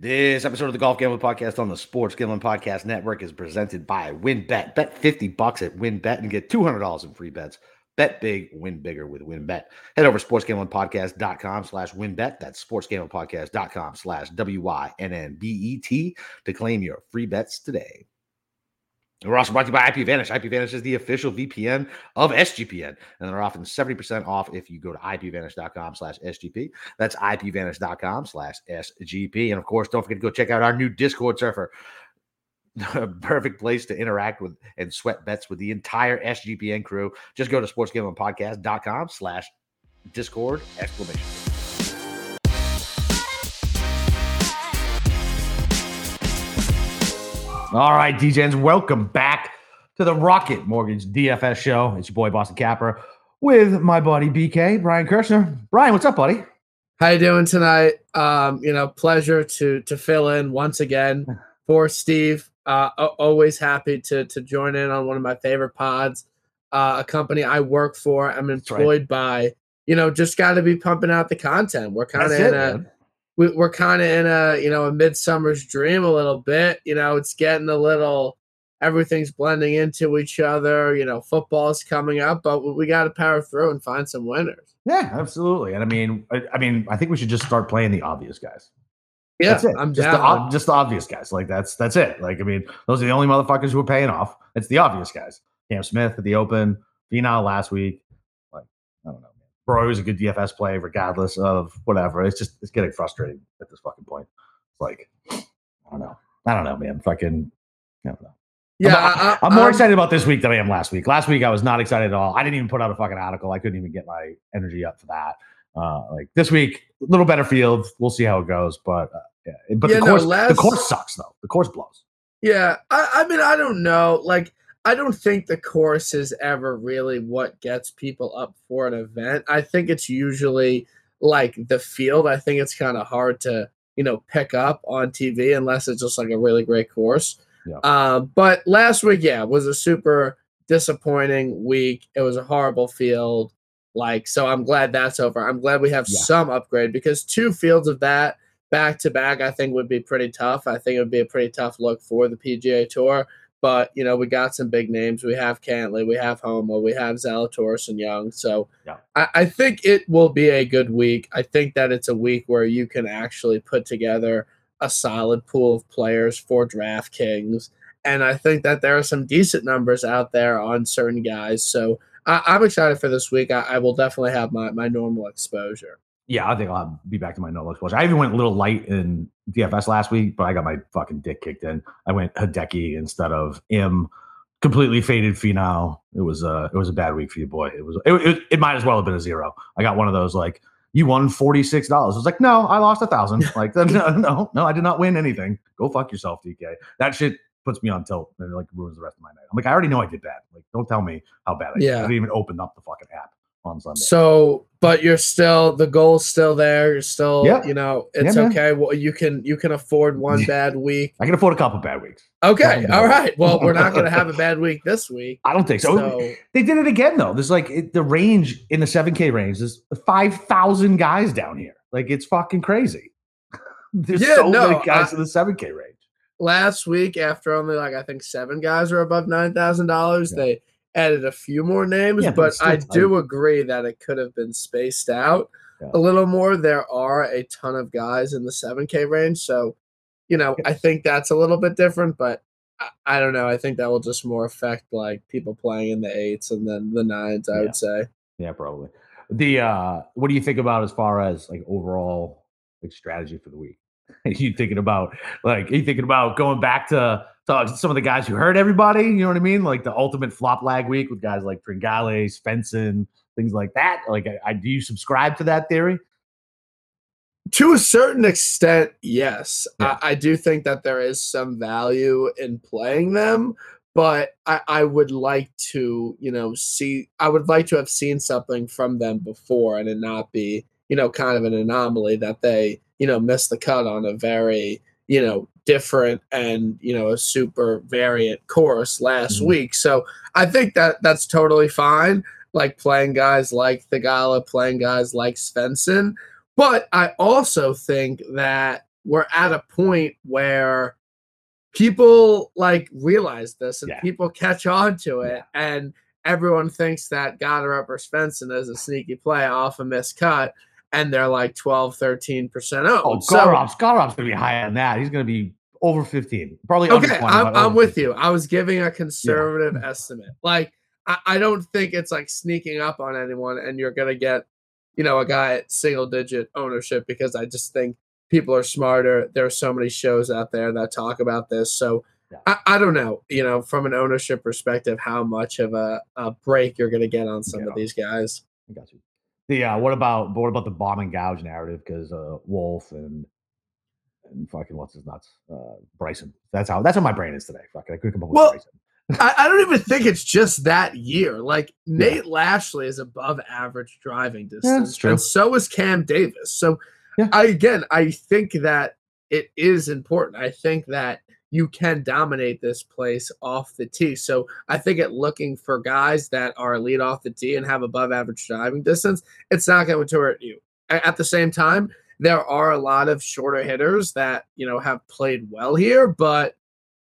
This episode of the Golf Gambling Podcast on the Sports Gambling Podcast Network is presented by WynnBet. Bet 50 bucks at WynnBet and get $200 in free bets. Bet big, win bigger with WynnBet. Head over to sportsgamblingpodcast.com slash WynnBet. That's sportsgamblingpodcast.com slash W-Y-N-N-B-E-T to claim your free bets today. We're also brought to you by IPVanish. IPVanish is the official VPN of SGPN, and they're often 70% off if you go to IPVanish.com slash SGP. That's IPVanish.com slash SGP. And of course, don't forget to go check out our new Discord server. Perfect place to interact with and sweat bets with the entire SGPN crew. Just go to sportsgamblingpodcast.com slash Discord exclamation. All right, DJs, welcome back to the Rocket Mortgage DFS show. It's your boy Boston Capper with my buddy BK, Brian Kirschner. Brian, what's up, buddy? How you doing tonight? Um, you know, pleasure to to fill in once again for Steve. Uh, always happy to to join in on one of my favorite pods. Uh, a company I work for, I'm employed right. by. You know, just got to be pumping out the content. We're kind of in it, a man we, we're kind of in a you know a midsummer's dream a little bit. You know, it's getting a little everything's blending into each other. You know, football's coming up, but we got to power through and find some winners. Yeah, absolutely. And I mean, I, I, mean, I think we should just start playing the obvious guys. Yeah, that's it. I'm just down. the just the obvious guys. Like that's that's it. Like I mean, those are the only motherfuckers who are paying off. It's the obvious guys. Cam Smith at the Open, Finau last week. Like I don't. Bro is a good DFS play, regardless of whatever. It's just it's getting frustrating at this fucking point. It's like I don't know. I don't know, man. Fucking I don't know. Yeah, I'm, I, am more um, excited about this week than I am last week. Last week I was not excited at all. I didn't even put out a fucking article. I couldn't even get my energy up for that. Uh, like this week, a little better field. We'll see how it goes, but uh, yeah. But yeah, the course, no, last, the course sucks though. The course blows. Yeah, I, I mean, I don't know. Like I don't think the course is ever really what gets people up for an event. I think it's usually like the field. I think it's kind of hard to, you know, pick up on TV unless it's just like a really great course. Yeah. Uh, but last week, yeah, was a super disappointing week. It was a horrible field. Like, so I'm glad that's over. I'm glad we have yeah. some upgrade because two fields of that back to back, I think would be pretty tough. I think it would be a pretty tough look for the PGA Tour. But you know, we got some big names. We have Cantlay, we have Homa, we have Zalatoris and Young. So yeah. I, I think it will be a good week. I think that it's a week where you can actually put together a solid pool of players for DraftKings. And I think that there are some decent numbers out there on certain guys. So I, am excited for this week. I, I, will definitely have my, my normal exposure. Yeah, I think I'll be back to my normal exposure. I even went a little light in DFS last week, but I got my fucking dick kicked in. I went Hideki instead of M. Completely faded Finau. It was a it was a bad week for you, boy. It was it, it, it might as well have been a zero. I got one of those like you won forty six dollars. I was like, no, I lost a thousand. like no, no, no, I did not win anything. Go fuck yourself, DK. That shit puts me on tilt and like ruins the rest of my night. I'm like, I already know I did bad. Like, don't tell me how bad I yeah. did. I didn't even open up the fucking app on Sunday. So, but you're still the goal's still there. You're still, yeah. you know, it's yeah, okay. Well, you can you can afford one bad week. I can afford a couple bad weeks. Okay, all right. Well, we're not going to have a bad week this week. I don't think so. so. They did it again though. There's like it, the range in the seven K range is five thousand guys down here. Like it's fucking crazy. There's yeah, so no, many guys I, in the seven K range. Last week, after only like I think seven guys are above nine thousand dollars, they added a few more names, yeah, but, I do agree that it could have been spaced out yeah. a little more. There are a ton of guys in the 7K range. So, you know, I think that's a little bit different, but I, I, don't know. I think that will just more affect like people playing in the eights and then the nines, I yeah. would say. Yeah, probably. The uh what do you think about as far as like overall like strategy for the week? Are you thinking about like are you thinking about going back to so some of the guys who hurt everybody, you know what I mean? Like the ultimate flop lag week with guys like Tringale, Svensson, things like that. Like, I, I, do you subscribe to that theory? To a certain extent, yes. Yeah. I, I, do think that there is some value in playing them, but I, I would like to, you know, see, I would like to have seen something from them before and it not be, you know, kind of an anomaly that they, you know, missed the cut on a very, you know, different and you know a super variant course last mm-hmm. week. So I think that that's totally fine. Like playing guys like Theegala, playing guys like Svensson. But I also think that we're at a point where people like realize this and Yeah. people catch on to it Yeah. and everyone thinks that Goddard or Svensson is a sneaky play off a miscut and they're like 12 13% owned. Oh, So- Gorov's Gorov's gonna be high on that. He's gonna be over 15. Probably under okay 20, I'm, I'm with 15. you i was giving a conservative estimate like I, I don't think it's like sneaking up on anyone and you're gonna get you know a guy at single digit ownership because i just think people are smarter there are so many shows out there that talk about this so Yeah. I, I don't know you know from an ownership perspective how much of a, a break you're gonna get on some Yeah. of these guys I got you. The uh, what about what about the bomb and gouge narrative? Because uh, Wolff and and fucking what's his nuts, uh, Bryson. That's how that's how my brain is today. Fucking, I couldn't come up with Well, Bryson. I, I don't even think it's just that year. Like Nate Lashley is above average driving distance, true. and so is Cam Davis. So, Yeah. I again, I think that it is important. I think that you can dominate this place off the tee. So, I think at looking for guys that are lead off the tee and have above average driving distance, it's not going to hurt you. At the same time, there are a lot of shorter hitters that you know have played well here, but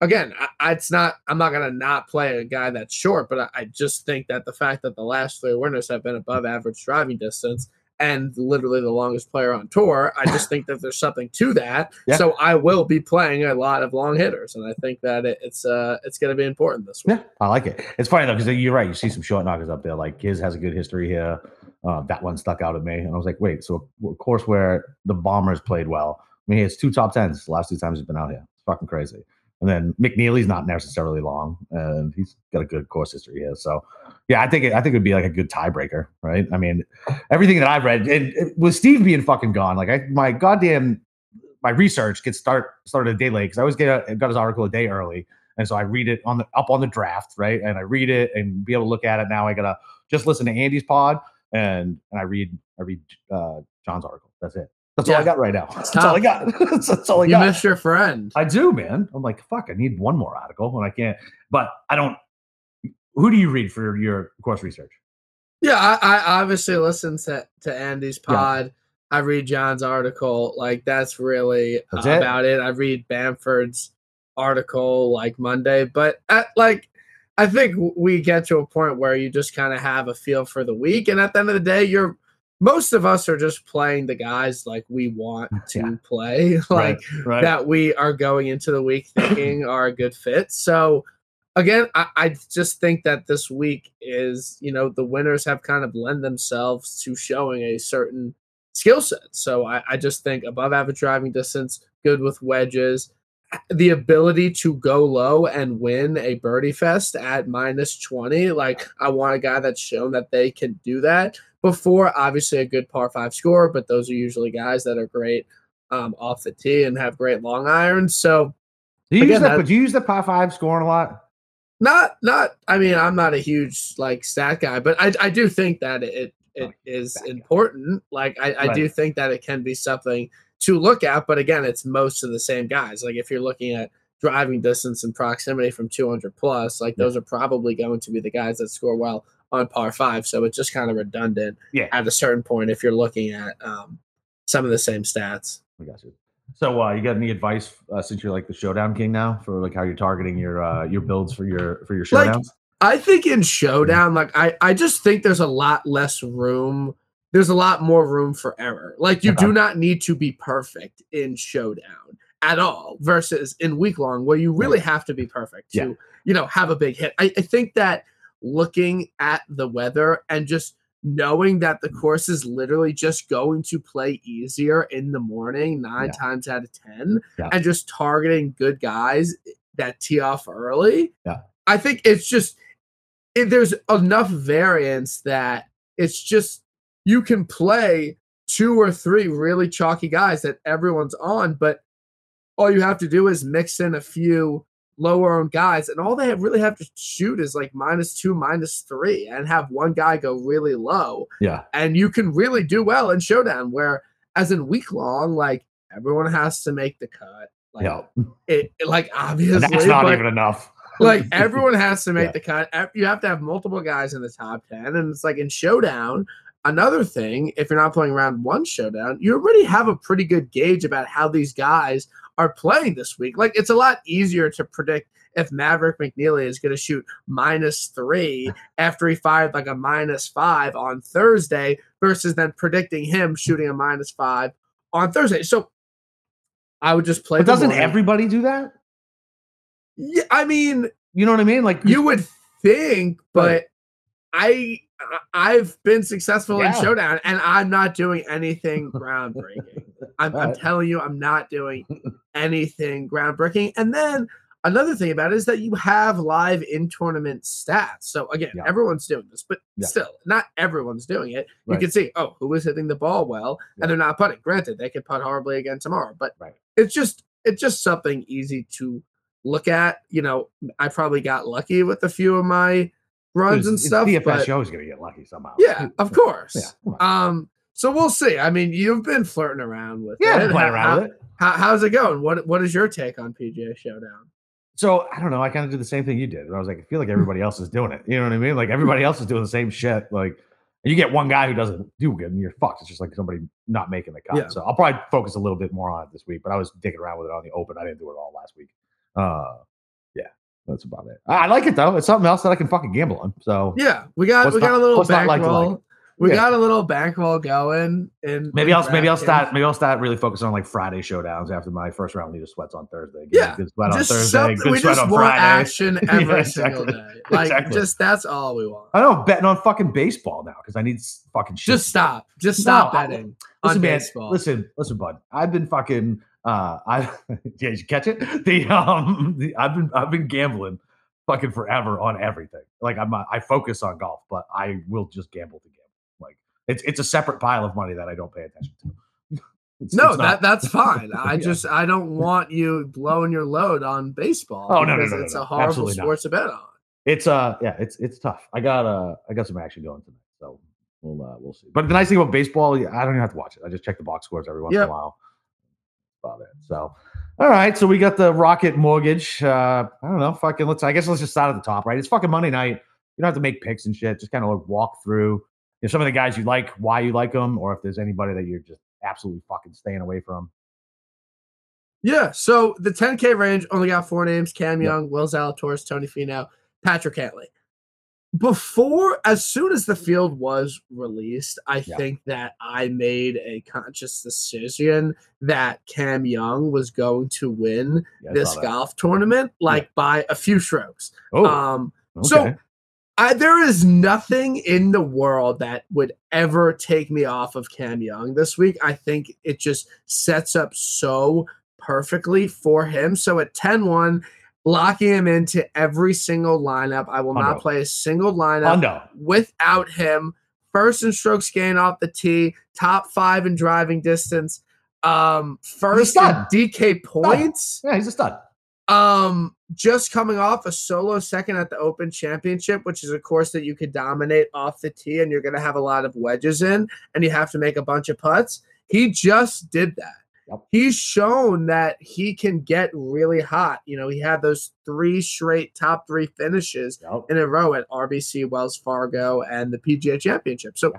again, I, I- it's not. I'm not gonna not play a guy that's short, but I, I just think that the fact that the last three winners have been above average driving distance and literally the longest player on tour, I just think that there's something to that. Yeah. So I will be playing a lot of long hitters, and I think that it, it's uh it's gonna be important this week. Yeah, I like it. It's funny though because you're right. You see some short knockers up there. Like his has a good history here. Uh, that one stuck out at me, and I was like, wait. So of course, where the Bombers played well. I mean, he has two top tens the last two times he's been out here. It's fucking crazy. And then McNeely's not necessarily long, and he's got a good course history here. So, yeah, I think it, I think it'd be like a good tiebreaker, right? I mean, everything that I've read, and and with Steve being fucking gone, like I, my goddamn my research gets start started a day late because I always get a, got his article a day early, and so I read it on the up on the draft, right? And I read it and be able to look at it. Now I gotta just listen to Andy's pod and and I read I read uh, John's article. That's it. That's all I got right now. That's all I got. that's, that's all I You got. You missed your friend. I do, man. I'm like, fuck, I need one more article and I can't. But I don't. Who do you read for your course research? Yeah, I, I obviously listen to, to Andy's Yeah. pod. I read John's article. Like that's really uh, That's it? about it. I read Bamford's article like Monday, but at, like I think we get to a point where you just kind of have a feel for the week, and at the end of the day, you're most of us are just playing the guys like we want to Yeah. play, like right. that we are going into the week thinking are a good fit. So again, I, I just think that this week is, you know, the winners have kind of lend themselves to showing a certain skill set. So I, I just think above average driving distance, good with wedges, the ability to go low and win a birdie fest at minus 20. Like I want a guy that's shown that they can do that before obviously a good par five score, but those are usually guys that are great um, off the tee and have great long irons. So do you use again, that? that- do you use the par five scoring a lot? Not not I mean I'm not a huge like stat guy, but I I do think that it it is important. Like I, I do think that it can be something to look at, but again, it's most of the same guys. Like if you're looking at driving distance and proximity from 200 plus, like Yeah. those are probably going to be the guys that score well on par five. So it's just kind of redundant Yeah. at a certain point if you're looking at um, some of the same stats. I got you. So, uh, you got any advice uh, since you're like the showdown king now for like how you're targeting your uh, your builds for your for your Like, showdowns? I think in showdown, like I, I just think there's a lot less room. There's a lot more room for error. Like you Okay. do not need to be perfect in showdown at all, versus in week long where you really have to be perfect to, Yeah. you know, have a big hit. I, I think that looking at the weather and just knowing that the course is literally just going to play easier in the morning nine Yeah. times out of ten, Yeah. and just targeting good guys that tee off early. Yeah. I think it's just it, there's enough variance that it's just you can play two or three really chalky guys that everyone's on, but all you have to do is mix in a few lower owned guys, and all they have, really have to shoot is like minus two, minus three, and have one guy go really low, Yeah. and you can really do well in showdown. Where as in week long, like everyone has to make the cut. Like Yeah. it, it- like And obviously, that's not but- even enough. like everyone has to make Yeah. the cut. You have to have multiple guys in the top ten, and it's like in showdown, another thing, if you're not playing round one showdown, you already have a pretty good gauge about how these guys are playing this week. Like it's a lot easier to predict if Maverick McNeely is going to shoot minus three after he fired like a minus five on Thursday versus then predicting him shooting a minus five on Thursday. So I would just play. But doesn't everybody do that? Yeah, I mean, you know what I mean. Like you would think, but I I've been successful yeah. in Showdown, and I'm not doing anything groundbreaking. I'm, I'm telling you, I'm not doing anything groundbreaking. And then another thing about it is that you have live in tournament stats. So again, yeah. everyone's doing this, but yeah. still, not everyone's doing it. You can see, oh, who is hitting the ball well, and they're not putting. Granted, they could putt horribly again tomorrow, but right. it's just it's just something easy to look at. You know, I probably got lucky with a few of my runs and stuff. DFS, but, you're always gonna get lucky somehow. Yeah, of course. um, so we'll see. I mean, you've been flirting around with yeah, it. playing around how, with it. How, how's it going? What What is your take on PGA Showdown? So I don't know. I kind of did the same thing you did. I was like, I feel like everybody else is doing it. You know what I mean? Like everybody else is doing the same shit. Like you get one guy who doesn't do good, and you're fucked. It's just like somebody not making the cut. Yeah. So I'll probably focus a little bit more on it this week. But I was digging around with it on the open. I didn't do it all last week. Uh, yeah, that's about it. I like it though. It's something else that I can fucking gamble on. So yeah, we got we not, got a little bankroll. Like we yeah. got a little bankroll going, and maybe I'll maybe I'll start maybe I'll start really focusing on like Friday showdowns after my first round leader sweats on Thursday. Get yeah, good sweat on Thursday, good we sweat just on want Friday. action every yeah, single day. Like exactly. just that's all we want. I know betting on fucking baseball now because I need fucking shit. Just stop, just stop no, betting I, listen, on man, baseball. Listen, listen, bud. I've been fucking. Uh, I yeah, you catch it? The um, the, I've been I've been gambling fucking forever on everything. Like I'm I focus on golf, but I will just gamble to gamble. Like it's it's a separate pile of money that I don't pay attention to. It's, no, it's that that's fine. I yeah. just I don't want you blowing your load on baseball. Oh no, no, no, no, it's no, a horrible Absolutely sport not. to bet on. It's uh yeah, it's it's tough. I got uh I got some action going tonight, so we'll uh, we'll see. But the nice thing about baseball, I don't even have to watch it. I just check the box scores every once yep. in a while. About it. So all right, so we got the Rocket Mortgage. Uh, I don't know, fucking let's. I guess let's just start at the top, right? It's fucking Monday night. You don't have to make picks and shit. Just kind of like walk through you know, some of the guys you like, why you like them, or if there's anybody that you're just absolutely fucking staying away from. Yeah. So the 10K range only got four names: Cam Young, Will Zalatoris, Tony Finau, Patrick Cantlay. Before, as soon as the field was released, I think that I made a conscious decision that Cam Young was going to win yeah, this golf tournament, like yeah. by a few strokes. Oh, um, okay. so I, there is nothing in the world that would ever take me off of Cam Young this week. I think it just sets up so perfectly for him. So at 10 1, locking him into every single lineup. I will not play a single lineup without him. First in strokes gain off the tee, top five in driving distance. Um, first in DK points. Stud. Yeah, he's a stud. Um, just coming off a solo second at the Open Championship, which is a course that you could dominate off the tee and you're going to have a lot of wedges in and you have to make a bunch of putts. He just did that. Yep. He's shown that he can get really hot. You know, he had those three straight top three finishes yep. in a row at RBC, Wells Fargo, and the PGA Championship. So,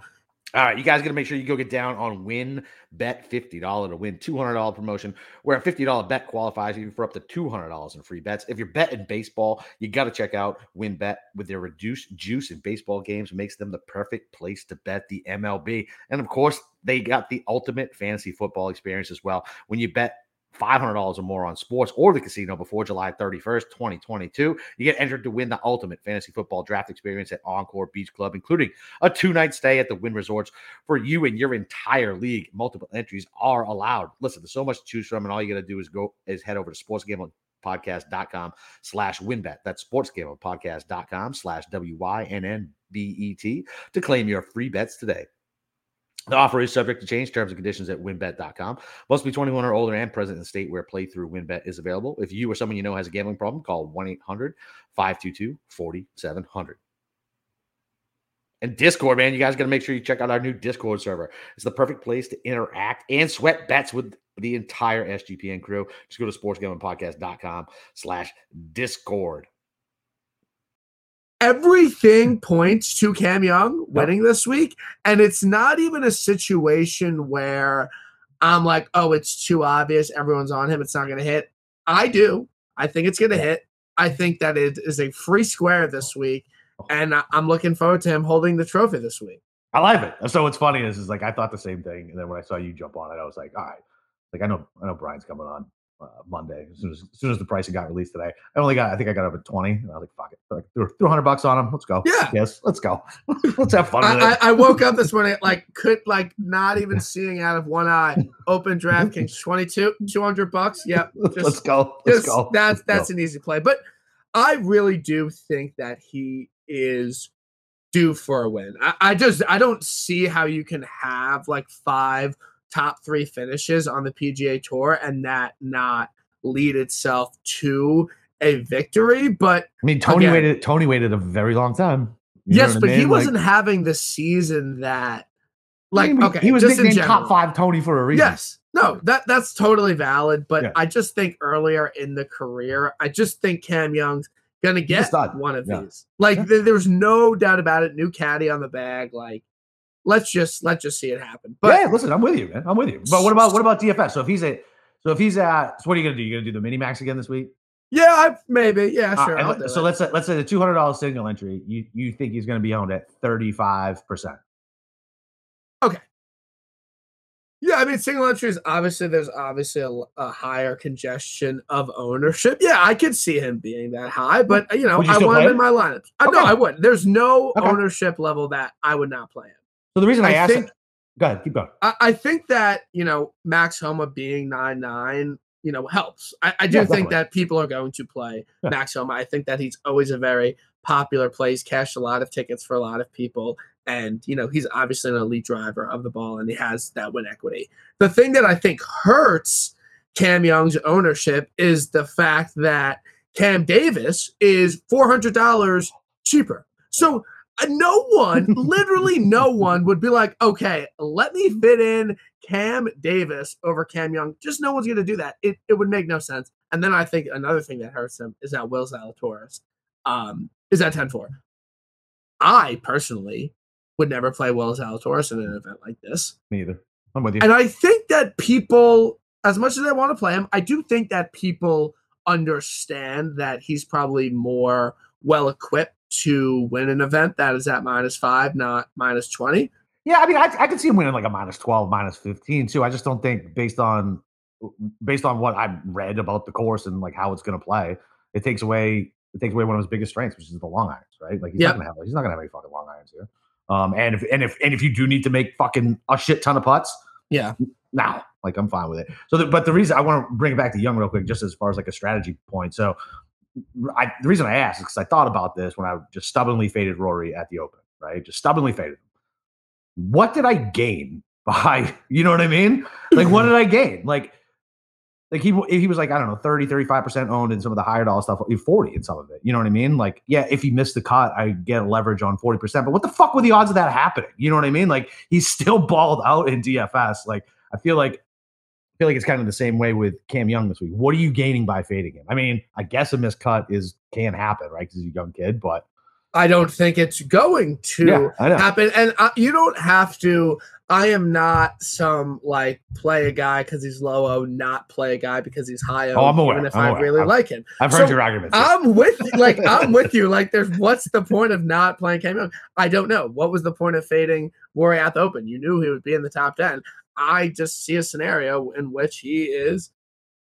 all right, you guys got to make sure you go get down on Win Bet $50 to win $200 promotion, where a $50 bet qualifies you for up to $200 in free bets. If you're betting baseball, you got to check out WynnBet with their reduced juice in baseball games, makes them the perfect place to bet the MLB. And of course, they got the ultimate fantasy football experience as well. When you bet $500 or more on sports or the casino before July 31st, 2022. You get entered to win the ultimate fantasy football draft experience at Encore Beach Club, including a two night stay at the Wynn Resorts for you and your entire league. Multiple entries are allowed. Listen, there's so much to choose from, and all you got to do is go is head over to sportsgamblingpodcast.com slash WynnBet. That's sportsgamblingpodcast.com slash W-Y-N-N-B-E-T to claim your free bets today. The offer is subject to change. Terms and conditions at wynnbet.com. Must be 21 or older and present in the state where playthrough winbet is available. If you or someone you know has a gambling problem, call 1 800 522 4700. And Discord, man, you guys got to make sure you check out our new Discord server. It's the perfect place to interact and sweat bets with the entire SGPN crew. Just go to sportsgamblingpodcast.com slash Discord. Everything points to Cam Young winning yep. this week. And it's not even a situation where I'm like, oh, it's too obvious. Everyone's on him. It's not going to hit. I do. I think it's going to hit. I think that it is a free square this week. And I'm looking forward to him holding the trophy this week. I like it. So what's funny is, is like I thought the same thing, and then when I saw you jump on it, I was like, all right, like I know, I know Brian's coming on uh, Monday as soon as, as soon as the pricing got released today. I only got, I think I got up at twenty, and I was like, fuck it, like threw, threw hundred bucks on him. Let's go. Yeah, yes, let's go. let's have fun. I, I, I, woke up this morning like could like not even seeing out of one eye. Open DraftKings 22, 200 bucks. Yep, just, let's go. Let's just, go. That's that's go. an easy play, but I really do think that he is due for a win. I, I just I don't see how you can have like five top three finishes on the PGA Tour and that not lead itself to a victory. But I mean, Tony again, waited. Tony waited a very long time. You yes, but I mean? he wasn't like, having the season that. Like I mean, okay, he was nicknamed top five Tony for a reason. Yes, no, that that's totally valid. But yeah. I just think earlier in the career, I just think Cam Young's gonna get one of yeah. these. Like yeah. there's no doubt about it. New caddy on the bag. Like let's just let's just see it happen. But yeah, listen, I'm with you, man. I'm with you. But what about what about DFS? So if he's a so if he's at so what are you gonna do? You gonna do the mini max again this week? Yeah, I, maybe. Yeah, sure. Uh, so it. let's say let's say the two hundred dollars single entry. You you think he's gonna be owned at thirty five percent? Okay. Yeah, I mean, single entry is obviously there's obviously a, a, higher congestion of ownership. Yeah, I could see him being that high, but you know, you I want him in my lineup. I know I would. There's no okay. ownership level that I would not play him. So the reason I, I asked, think, go ahead, keep going. I, I, think that you know Max Homa being nine nine, you know, helps. I, I do yeah, think that people are going to play yeah. Max Homa. I think that he's always a very popular play. He's cashed a lot of tickets for a lot of people. And, you know, he's obviously an elite driver of the ball and he has that win equity. The thing that I think hurts Cam Young's ownership is the fact that Cam Davis is $400 cheaper. So no one, literally no one would be like, okay, let me fit in Cam Davis over Cam Young. Just no one's going to do that. It, it would make no sense. And then I think another thing that hurts him is that Will Zalatoris um, is at 10 4. I personally would never play Will Zalatoris in an event like this. Me either. I'm with you. And I think that people, as much as I want to play him, I do think that people understand that he's probably more well equipped to win an event that is at minus five, not minus 20. Yeah, I mean, I, I could see him winning like a minus 12, minus 15 too. I just don't think based on based on what I've read about the course and like how it's going to play, it takes away it takes away one of his biggest strengths, which is the long irons, right? Like he's yep. not gonna have he's not gonna have any fucking long irons here. Um, and if and if and if you do need to make fucking a shit ton of putts, yeah, now like I'm fine with it. So, the, but the reason I want to bring it back to Young real quick, just as far as like a strategy point. So, I, the reason I asked is because I thought about this when I just stubbornly faded Rory at the Open, right? Just stubbornly faded him. What did I gain by, you know what I mean? Like, what did I gain? Like, like he he was like I don't know 30 35% owned in some of the higher dollar stuff eh, 40 in some of it you know what I mean like yeah if he missed the cut I get leverage on 40% but what the fuck were the odds of that happening you know what I mean like he's still balled out in DFS like I feel like I feel like it's kind of the same way with Cam Young this week. What are you gaining by fading him? I mean I guess a miscut is can happen right? Because he's a young kid but I don't think it's going to yeah, happen. And uh, you don't have to I am not some like play a guy because he's low O, not play a guy because he's high O. Oh, I'm aware. Even if I'm i aware. really I've, like him, I've heard your arguments. I'm with like I'm with you. Like, there's what's the point of not playing Cam Young? I don't know. What was the point of fading the Open? You knew he would be in the top ten. I just see a scenario in which he is.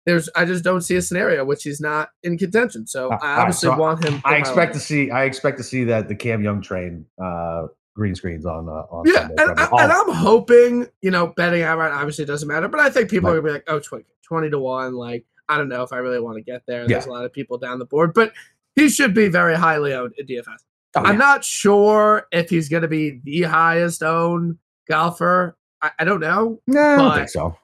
There's, I just don't see a scenario which he's not in contention. So uh, I obviously right, so want him. I expect to see. I expect to see that the Cam Young train uh, green screens on uh, on yeah, and, I, and I'm hoping you know betting outright obviously doesn't matter, but I think people right. are gonna be like, oh, 20, 20 to one, like I don't know if I really want to get there. There's a lot of people down the board, but he should be very highly owned in DFS. Oh, I'm yeah. not sure if he's going to be the highest owned golfer. I, I don't know. No, I don't think so.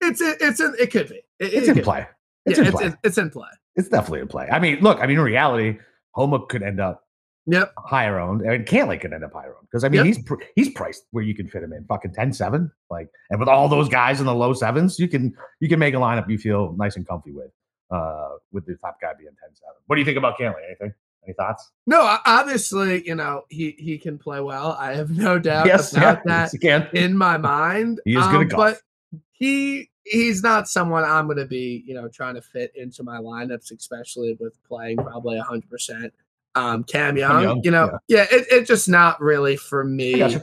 It's it, it's in, it could be. It, it's it in play. It's yeah, in play. It's, it's in play. It's definitely in play. I mean, look. I mean, in reality, Homa could end up Yep. Higher owned. I mean, Cantlay could end up higher owned because I mean, yep. he's pr- he's priced where you can fit him in fucking 10 7. Like, and with all those guys in the low sevens, you can you can make a lineup you feel nice and comfy with, uh, with the top guy being 10 7. What do you think about Cantlay? Anything? Any thoughts? No, obviously, you know he he can play well. I have no doubt yes, about that yes, can. in my mind. He is good at golf. But he he's not someone I'm going to be, you know, trying to fit into my lineups, especially with playing probably 100 percent. Um, Cam Young, Young, you know, yeah, it, it's just not really for me.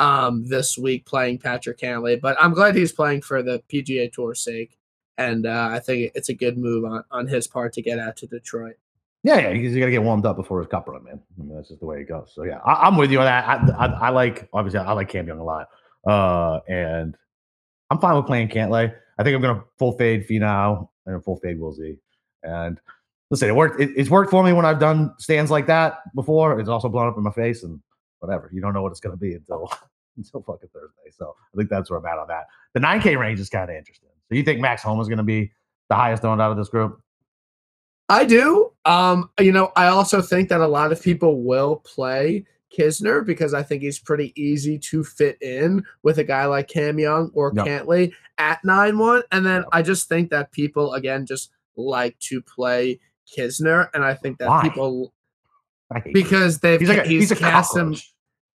Um, this week playing Patrick Cantlay, but I'm glad he's playing for the PGA Tour's sake, and uh, I think it's a good move on on his part to get out to Detroit. Yeah, yeah, he's got to get warmed up before his cup run, man. I mean, that's just the way it goes. So yeah, I, I'm with you on that. I, I, I like obviously I like Cam Young a lot, uh, and I'm fine with playing Cantlay. I think I'm gonna full fade Finau and full fade Will Z. And listen, it worked. It, it's worked for me when I've done stands like that before. It's also blown up in my face and whatever. You don't know what it's gonna be until until fucking Thursday. So I think that's where I'm at on that. The 9K range is kind of interesting. So you think Max Homa is gonna be the highest owned out of this group? I do. Um, you know, I also think that a lot of people will play Kisner because I think he's pretty easy to fit in with a guy like Cam Young or Yep. Cantlay at 9 1. And then Yep. I just think that people, again, just like to play Kisner. And I think that Why? people, because they've, he's like a, he's, he's cast them,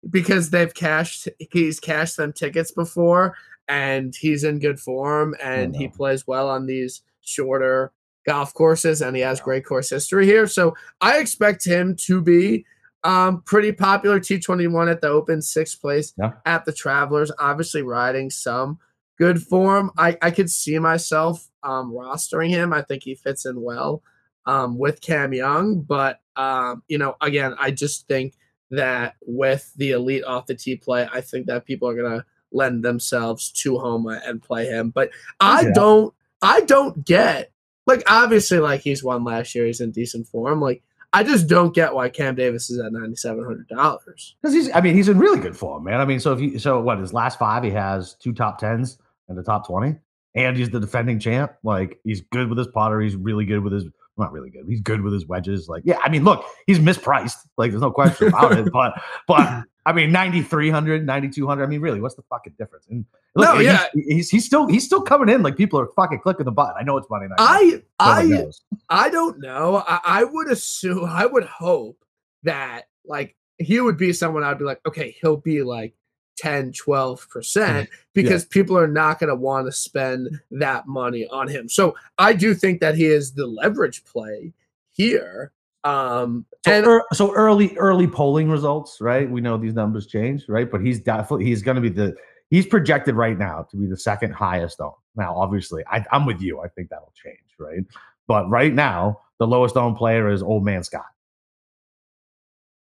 because they've cashed, he's cashed them tickets before and he's in good form and he plays well on these shorter golf courses and he has great course history here. So I expect him to be um, pretty popular. T21 at the Open, sixth place Yeah. at the Travelers, obviously riding some good form. I, I could see myself um, rostering him. I think he fits in well um, with Cam Young. But, um, you know, again, I just think that with the elite off the tee play, I think that people are going to lend themselves to Homa and play him. But I Yeah. don't, I don't get like obviously like he's won last year, he's in decent form. Like I just don't get why Cam Davis is at ninety seven hundred dollars. Because he's, I mean, he's in really good form, man. I mean, so if he, so what, his last five, he has two top tens and the top 20, and he's the defending champ. Like, he's good with his putter. He's really good with his, not really good. He's good with his wedges. Like, yeah, I mean, look, he's mispriced. Like, there's no question about it. But, but, I mean, 9,300, 9,200. I mean, really, what's the fucking difference? And look, No, yeah. he's, he's still, he's still coming in. Like, people are fucking clicking the button. I know it's Monday night. I I. I don't know. I, I would assume I would hope that like he would be someone I'd be like, okay, he'll be like 10, 12 percent because people are not gonna want to spend that money on him. So I do think that he is the leverage play here. Um So, and ear- so early early polling results, right? We know these numbers change, right? But he's definitely he's going to be the he's projected right now to be the second highest owned. Now, obviously, I, I'm with you. I think that'll change, right? But right now, the lowest owned player is Old Man Scott.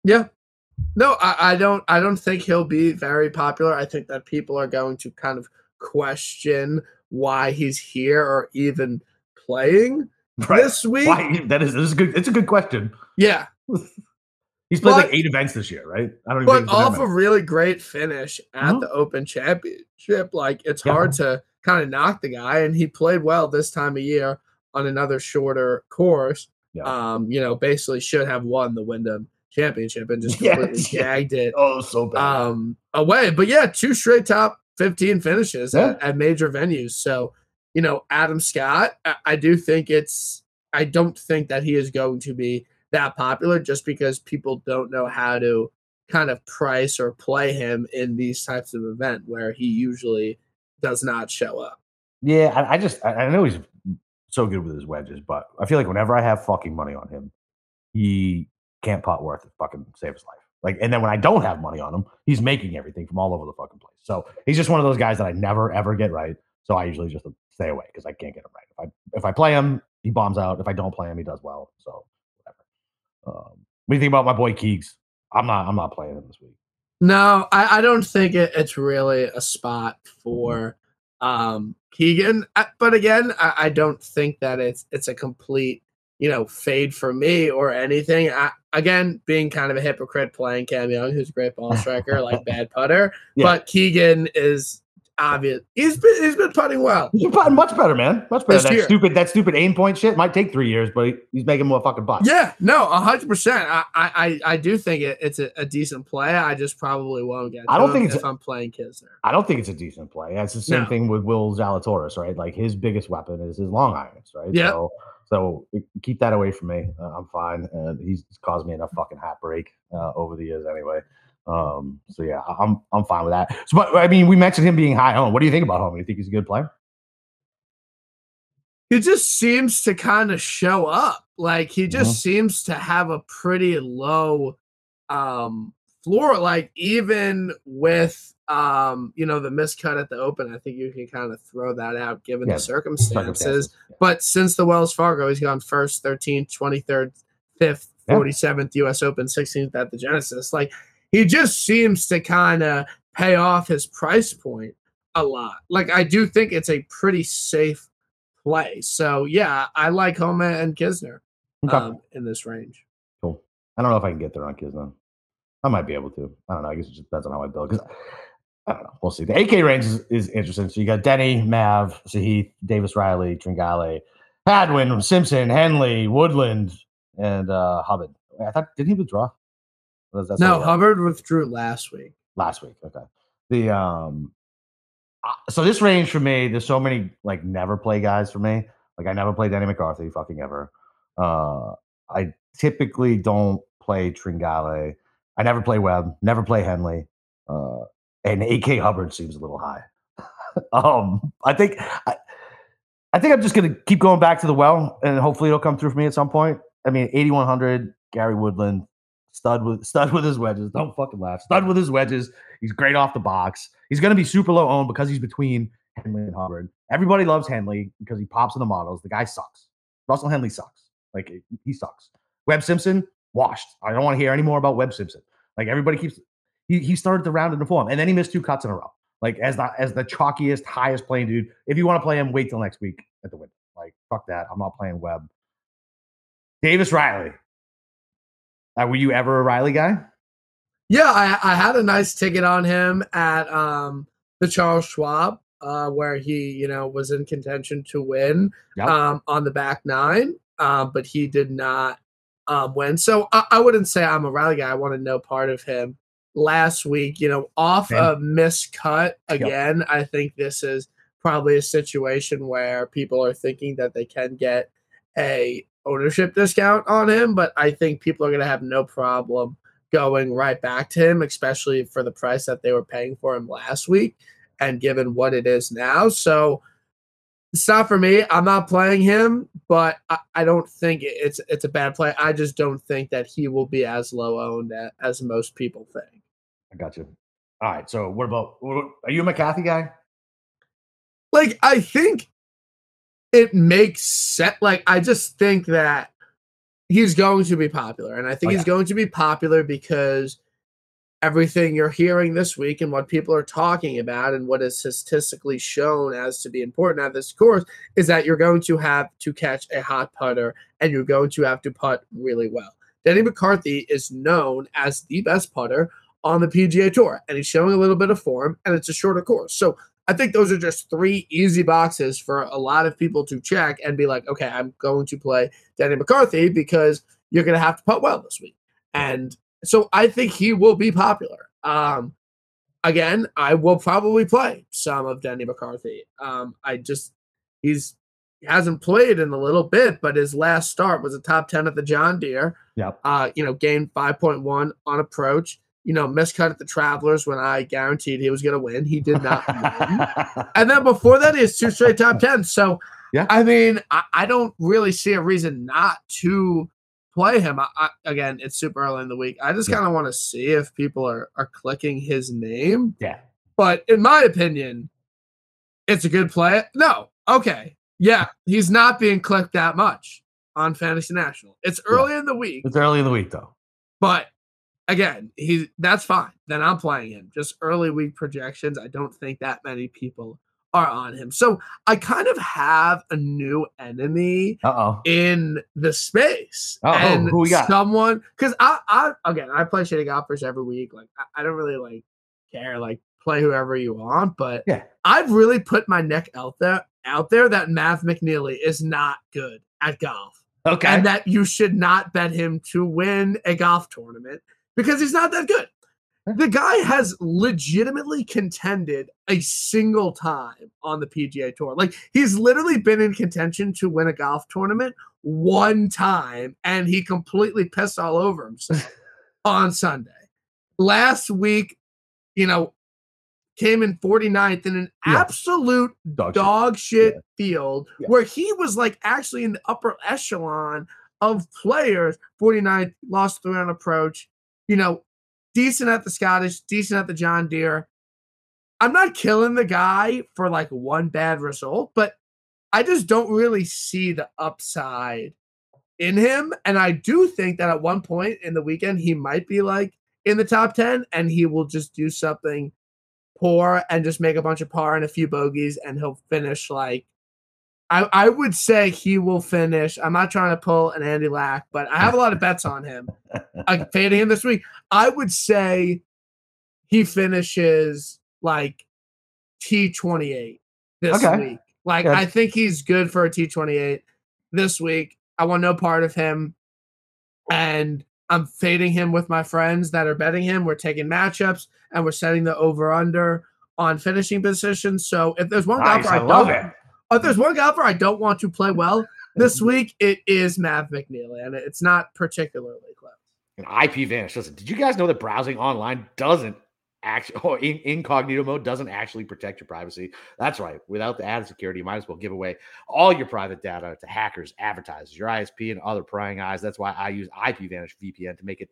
Yeah. No, I, I don't I don't think he'll be very popular. I think that people are going to kind of question why he's here or even playing this week. Why? That is, is good. It's a good question. Yeah. He's played like eight events this year, right? I don't But off a really great finish at Mhm. the Open Championship, like it's Yeah. hard to kind of knock the guy. And he played well this time of year on another shorter course. Yeah. Um, you know, basically should have won the Wyndham Championship and just completely yeah. gagged it oh, so bad. um away. But yeah, two straight top 15 finishes Yeah. at, at major venues. So, you know, Adam Scott, I, I do think it's I don't think that he is going to be that popular just because people don't know how to kind of price or play him in these types of event where he usually does not show up. Yeah, I, I just I, I know he's so good with his wedges, but I feel like whenever I have fucking money on him, he can't putt worth it. Fucking save his life. Like, and then when I don't have money on him, he's making everything from all over the fucking place. So he's just one of those guys that I never ever get right. So I usually just stay away because I can't get him right. If I if I play him, he bombs out. If I don't play him, he does well. So whatever. Um, what do you think about my boy Keegs? I'm not I'm not playing him this week. No, I, I don't think it, it's really a spot for um Keegan. I- But again, I, I don't think that it's it's a complete you know fade for me or anything. I, again, being kind of a hypocrite playing Cam Young, who's a great ball striker, like bad putter, Yeah. but Keegan is obvious. He's been he's been putting well. He's putting much better, man. Much better. This That year. stupid that stupid aim point shit might take three years, but he- he's making more fucking bucks. Yeah, no, a hundred percent. I I I do think it, it's a, a decent play. I just probably won't get. I don't think it's- if I'm playing Kisner. I don't think it's a decent play. That's the same No. thing with Will Zalatoris, right? Like his biggest weapon is his long irons, right? Yeah. So So keep that away from me. Uh, I'm fine. Uh, he's caused me enough fucking heartbreak uh, over the years anyway. Um, so yeah, I'm I'm fine with that. So, but I mean, we mentioned him being high owned. What do you think about him? Do you think he's a good player? He just seems to kind of show up. Like he just mm-hmm. seems to have a pretty low um floor. Like even with um, you know, the miscut at the open, I think you can kind of throw that out given yeah, the circumstances. circumstances. Yeah. But since the Wells Fargo, he's gone first, 13th, 23rd, 5th, 47th yeah. US Open, 16th at the Genesis. Like he just seems to kind of pay off his price point a lot. Like I do think it's a pretty safe play. So yeah, I like Homa and Kisner okay. um, in this range. Cool. I don't know if I can get there on Kisner. I might be able to. I don't know. I guess it just depends on how I build. Because I don't know. We'll see. The AK range is, is interesting. So you got Denny, Mav, Sahith, Davis Riley, Tringale, Hadwin, Simpson, Henley, Woodland, and uh Hubbard. I thought did he withdraw? no, Hubbard withdrew last week. Last week, okay. The um, so this range for me, there's so many like never play guys for me. Like I never play Danny McCarthy, fucking ever. Uh, I typically don't play Tringale. I never play Webb, never play Henley. Uh, and AK Hubbard seems a little high. um, I think I, I think I'm just gonna keep going back to the well, and hopefully it'll come through for me at some point. I mean, 8100 Gary Woodland, stud with stud with his wedges. Don't fucking laugh. Stud with his wedges. He's great off the box. He's gonna be super low owned because he's between Henley and Hubbard. Everybody loves Henley because he pops in the models. The guy sucks. Russell Henley sucks. Like he sucks. Webb Simpson washed. I don't want to hear any more about Webb Simpson. Like everybody keeps he, he started the round in the form and then he missed two cuts in a row. Like as the as the chalkiest, highest playing dude. If you want to play him, wait till next week at the Wyndham. Like fuck that. I'm not playing Webb. Davis Riley. Uh, were you ever a Riley guy? Yeah, I, I had a nice ticket on him at um, the Charles Schwab, uh, where he, you know, was in contention to win yep. um, on the back nine, uh, but he did not um, win. So I, I, wouldn't say I'm a Riley guy. I want to know part of him last week, you know, off Man. a miscut again. Yep. I think this is probably a situation where people are thinking that they can get a ownership discount on him, but I think people are going to have no problem going right back to him, especially for the price that they were paying for him last week and given what it is now. So it's not for me. I'm not playing him, but I, I don't think it's it's a bad play. I just don't think that he will be as low owned as most people think. I got you. All right. So what about are you a McCarthy guy? Like I think it makes sense. Like I just think that he's going to be popular, and I think oh, yeah. he's going to be popular because everything you're hearing this week and what people are talking about and what is statistically shown as to be important at this course is that you're going to have to catch a hot putter and you're going to have to putt really well. Denny McCarthy is known as the best putter on the PGA Tour, and he's showing a little bit of form, and it's a shorter course. So I think those are just three easy boxes for a lot of people to check and be like, okay, I'm going to play Danny McCarthy because you're going to have to putt well this week. And so I think he will be popular. Um, again, I will probably play some of Danny McCarthy. Um, I just, he's, he hasn't played in a little bit, but his last start was a top 10 at the John Deere. Yeah. Uh, you know, gained 5.1 on approach you know, miscut at the Travelers when I guaranteed he was going to win. He did not win. and then before that, he has two straight top 10s. So, yeah, I mean, I, I don't really see a reason not to play him. I, I, again, it's super early in the week. I just yeah. kind of want to see if people are, are clicking his name. Yeah. But in my opinion, it's a good play. No. Okay. Yeah. He's not being clicked that much on Fantasy National. It's early yeah. in the week. It's early in the week, though. But again, he that's fine. Then I'm playing him. Just early week projections. I don't think that many people are on him. So I kind of have a new enemy Uh-oh. in the space. Oh, and who we got? Someone because I, I again I play shitty golfers every week. Like I, I don't really like care. Like play whoever you want. But yeah, I've really put my neck out there out there that Mav McNeely is not good at golf. Okay. And that you should not bet him to win a golf tournament because he's not that good. The guy has legitimately contended a single time on the PGA Tour. Like he's literally been in contention to win a golf tournament one time and he completely pissed all over himself on Sunday. Last week, you know, came in 49th in an Yeah. absolute Dog shit. shit Yeah. field Yeah. where he was like actually in the upper echelon of players. 49th lost three on approach, you know, decent at the Scottish, decent at the John Deere. I'm not killing the guy for like one bad result, but I just don't really see the upside in him. And I do think that at one point in the weekend, he might be like in the top 10 and he will just do something poor and just make a bunch of par and a few bogeys and he'll finish like I, I would say he will finish. I'm not trying to pull an Andy Lack, but I have a lot of bets on him. I'm fading him this week. I would say he finishes like T28 this Okay. week. Like. I think he's good for a T28 this week. I want no part of him. And I'm fading him with my friends that are betting him. We're taking matchups and we're setting the over under on finishing positions. So if there's one Nice, golfer I, I love it. If there's one golfer I don't want to play well this mm-hmm. week, it is Matt McNealy, and it's not particularly close. And IP vanish. Listen, did you guys know that browsing online doesn't actually, or in, incognito mode doesn't actually protect your privacy? That's right. Without the added security, you might as well give away all your private data to hackers, advertisers, your ISP, and other prying eyes. That's why I use IP Vanish VPN to make it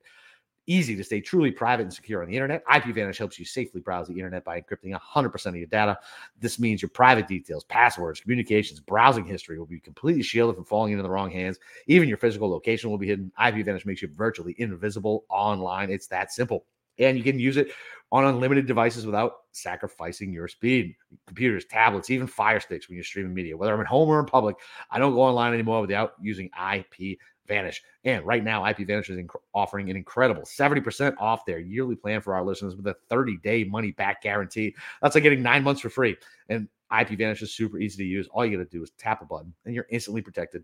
easy to stay truly private and secure on the internet. IP Vanish helps you safely browse the internet by encrypting 100% of your data. This means your private details, passwords, communications, browsing history will be completely shielded from falling into the wrong hands. Even your physical location will be hidden. IP Vanish makes you virtually invisible online. It's that simple. And you can use it on unlimited devices without sacrificing your speed. Computers, tablets, even fire sticks when you're streaming media. Whether I'm at home or in public, I don't go online anymore without using IP Vanish. And right now, IP Vanish is inc- offering an incredible 70% off their yearly plan for our listeners with a 30 day money back guarantee. That's like getting nine months for free. And IP Vanish is super easy to use. All you got to do is tap a button and you're instantly protected.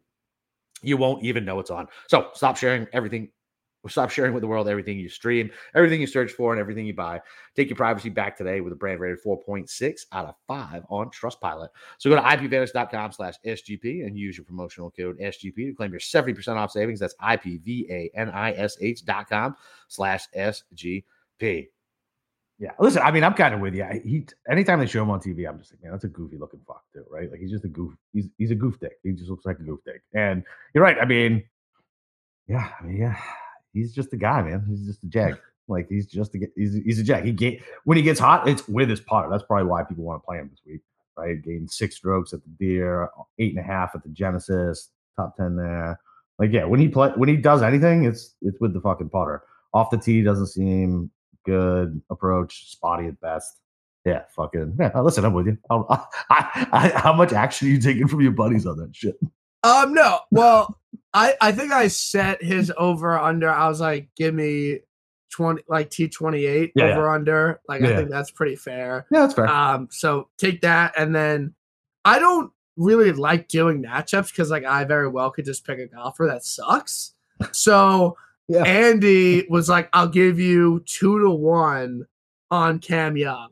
You won't even know it's on. So stop sharing everything. Stop sharing with the world everything you stream, everything you search for, and everything you buy. Take your privacy back today with a brand rated 4.6 out of 5 on Trustpilot. So go to ipvanish.com slash SGP and use your promotional code SGP to claim your 70% off savings. That's IPVANISH dot com slash SGP. Yeah, listen. I mean, I'm kind of with you. He anytime they show him on TV, I'm just like, man, that's a goofy looking fuck too, right? Like he's just a goof. He's he's a goof dick. He just looks like a goof dick. And you're right. I mean, yeah, I mean, yeah, he's just a guy, man. He's just a jag. Like he's just a he's he's a jag. He get when he gets hot, it's with his putter. That's probably why people want to play him this week. Right? Gained six strokes at the Deer, eight and a half at the Genesis, top ten there. Like yeah, when he play when he does anything, it's it's with the fucking putter. Off the tee doesn't seem good approach, spotty at best. Yeah, fucking yeah. Listen, I'm with you. I'll- I, I, how much action are you taking from your buddies on that shit? Um, no. Well, I I think I set his over under. I was like, give me twenty, like T twenty eight Yeah, yeah. over under. Like I think that's pretty fair. Yeah, that's fair. Um, so take that, and then I don't really like doing matchups because like I very well could just pick a golfer that sucks. So Yeah. Andy was like, I'll give you two to one on Cam Young.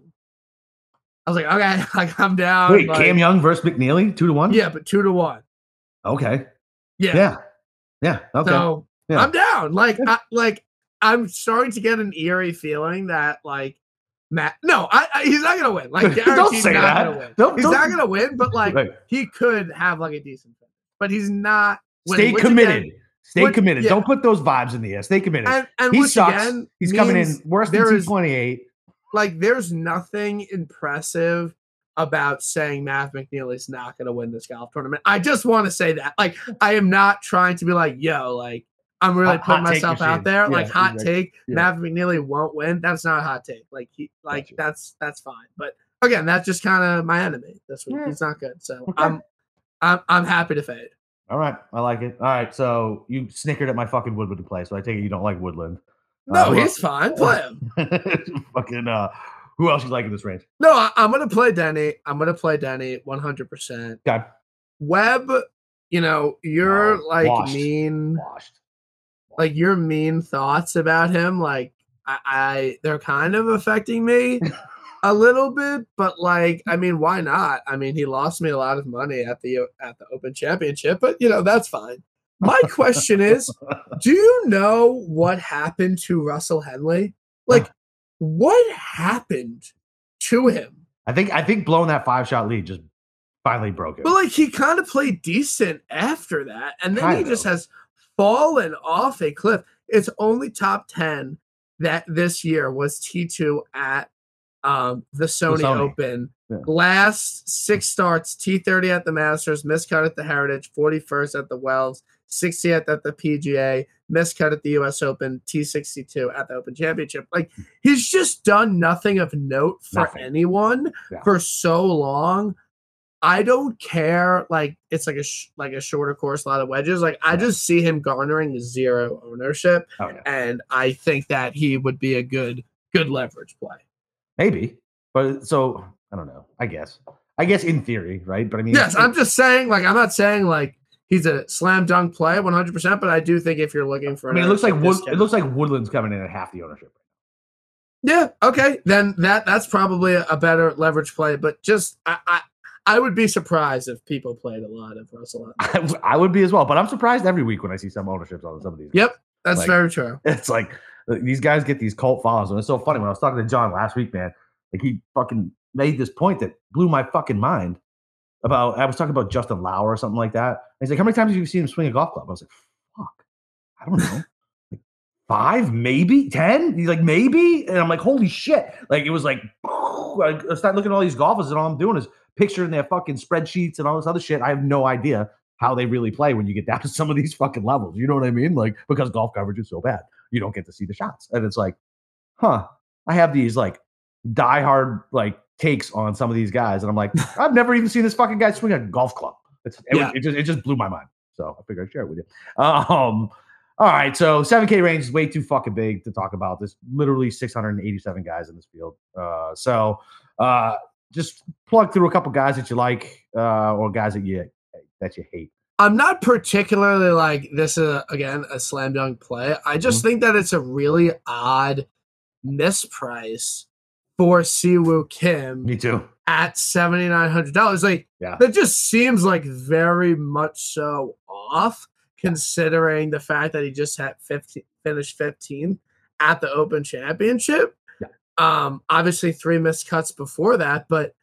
I was like, okay, like I'm down. Wait, like- Cam Young versus McNealy, two to one. Yeah, but two to one. Okay. Yeah. Yeah. Yeah. Okay. So Yeah. I'm down. Like, I, like I'm starting to get an eerie feeling that like Matt. No, I, I he's not gonna win. Like, Don't say not that. Gonna win. Don't- he's don't- not gonna win, but like Right. he could have like a decent finish. But he's not. Stay which committed. again- Stay committed. yeah. Don't put those vibes in the air. Stay committed. and and he sucks. again He's coming in worse than there is- 228. Like, there's nothing impressive about saying Matt McNealy's not gonna win this golf tournament. I just want to say that. Like, I am not trying to be like, yo, like. I'm really Hot- putting hot myself out there. like hot exactly. take. Yeah. Matt McNealy won't win. That's not a hot take. Like he like Gotcha. that's that's fine. But again, that's just kind of my enemy this week. Yeah. He's not good. So Okay. I'm I'm I'm happy to fade. All right. I like it. All right. So you snickered at my fucking Woodland play. So I take it you don't like Woodland. No, Uh, who he's fine. Play him. fucking uh who else you like in this range? No, I, I'm gonna play Denny. I'm gonna play Denny 100. percent Okay. Webb, you know, your Oh, like washed. mean Washed. like your mean thoughts about him, like I, I they're kind of affecting me a little bit, but like I mean, why not? I mean, he lost me a lot of money at the at the Open Championship, but you know that's fine. My question is, do you know what happened to Russell Henley? Like, what happened to him? I think I think blowing that five shot lead just finally broke it. But like he kind of played decent after that, and then he just has fallen off a cliff. It's only top ten that this year was T two at um, the Sony, Sony. Open. Yeah. Last six starts: T thirty at the Masters, miscut at the Heritage, forty first at the Wells, 60th at the PGA, miscut at the U.S. Open, T sixty two at the Open Championship. Like he's just done nothing of note for Nothing. anyone Yeah. for so long. I don't care. Like it's like a sh- like a shorter course, a lot of wedges. Like I just see him garnering zero ownership, Oh, yeah. and I think that he would be a good good leverage play. Maybe. But so I don't know. I guess. I guess in theory, right? But I mean Yes, I'm just saying. Like I'm not saying like he's a slam dunk play 100, percent but I do think if you're looking for, I mean it looks like Wood, it looks like Woodland's coming in at half the ownership. Yeah, okay. Then that that's probably a, better leverage play. But just I, I I would be surprised if people played a lot of Russell. I, I would be as well, but I'm surprised every week when I see some ownerships on some of these. Yep, that's Like- very true. It's like these guys get these cult followers, and it's so funny. When I was talking to John last week, man, like he fucking made this point that blew my fucking mind. About I was talking about Justin Lower or something like that. And he's like, "How many times have you seen him swing a golf club?" I was like, "Fuck, I don't know." like five, maybe ten. He's like, maybe, and I'm like, "Holy shit!" Like it was like, I start looking at all these golfers, and all I'm doing is picturing their fucking spreadsheets and all this other shit. I have no idea how they really play when you get down to some of these fucking levels. You know what I mean? Like because golf coverage is so bad, you don't get to see the shots, and it's like, huh? I have these like diehard like takes on some of these guys, and I'm like, I've never even seen this fucking guy swing a golf club. It's, it, Yeah. it just it just blew my mind. So I figured I'd share it with you. Um, all right, so 7K range is way too fucking big to talk about. There's literally 687 guys in this field. Uh, so uh, just plug through a couple guys that you like uh, or guys that you that you hate. I'm not particularly like this is again a slam dunk play. I just Mm-hmm. think that it's a really odd misprice for Si Woo Kim Me too. at seventy nine hundred dollars. Like Yeah. that just seems like very much so off, considering the fact that he just had 15 finished 15 at the Open Championship. Yeah. Um, obviously three missed cuts before that, but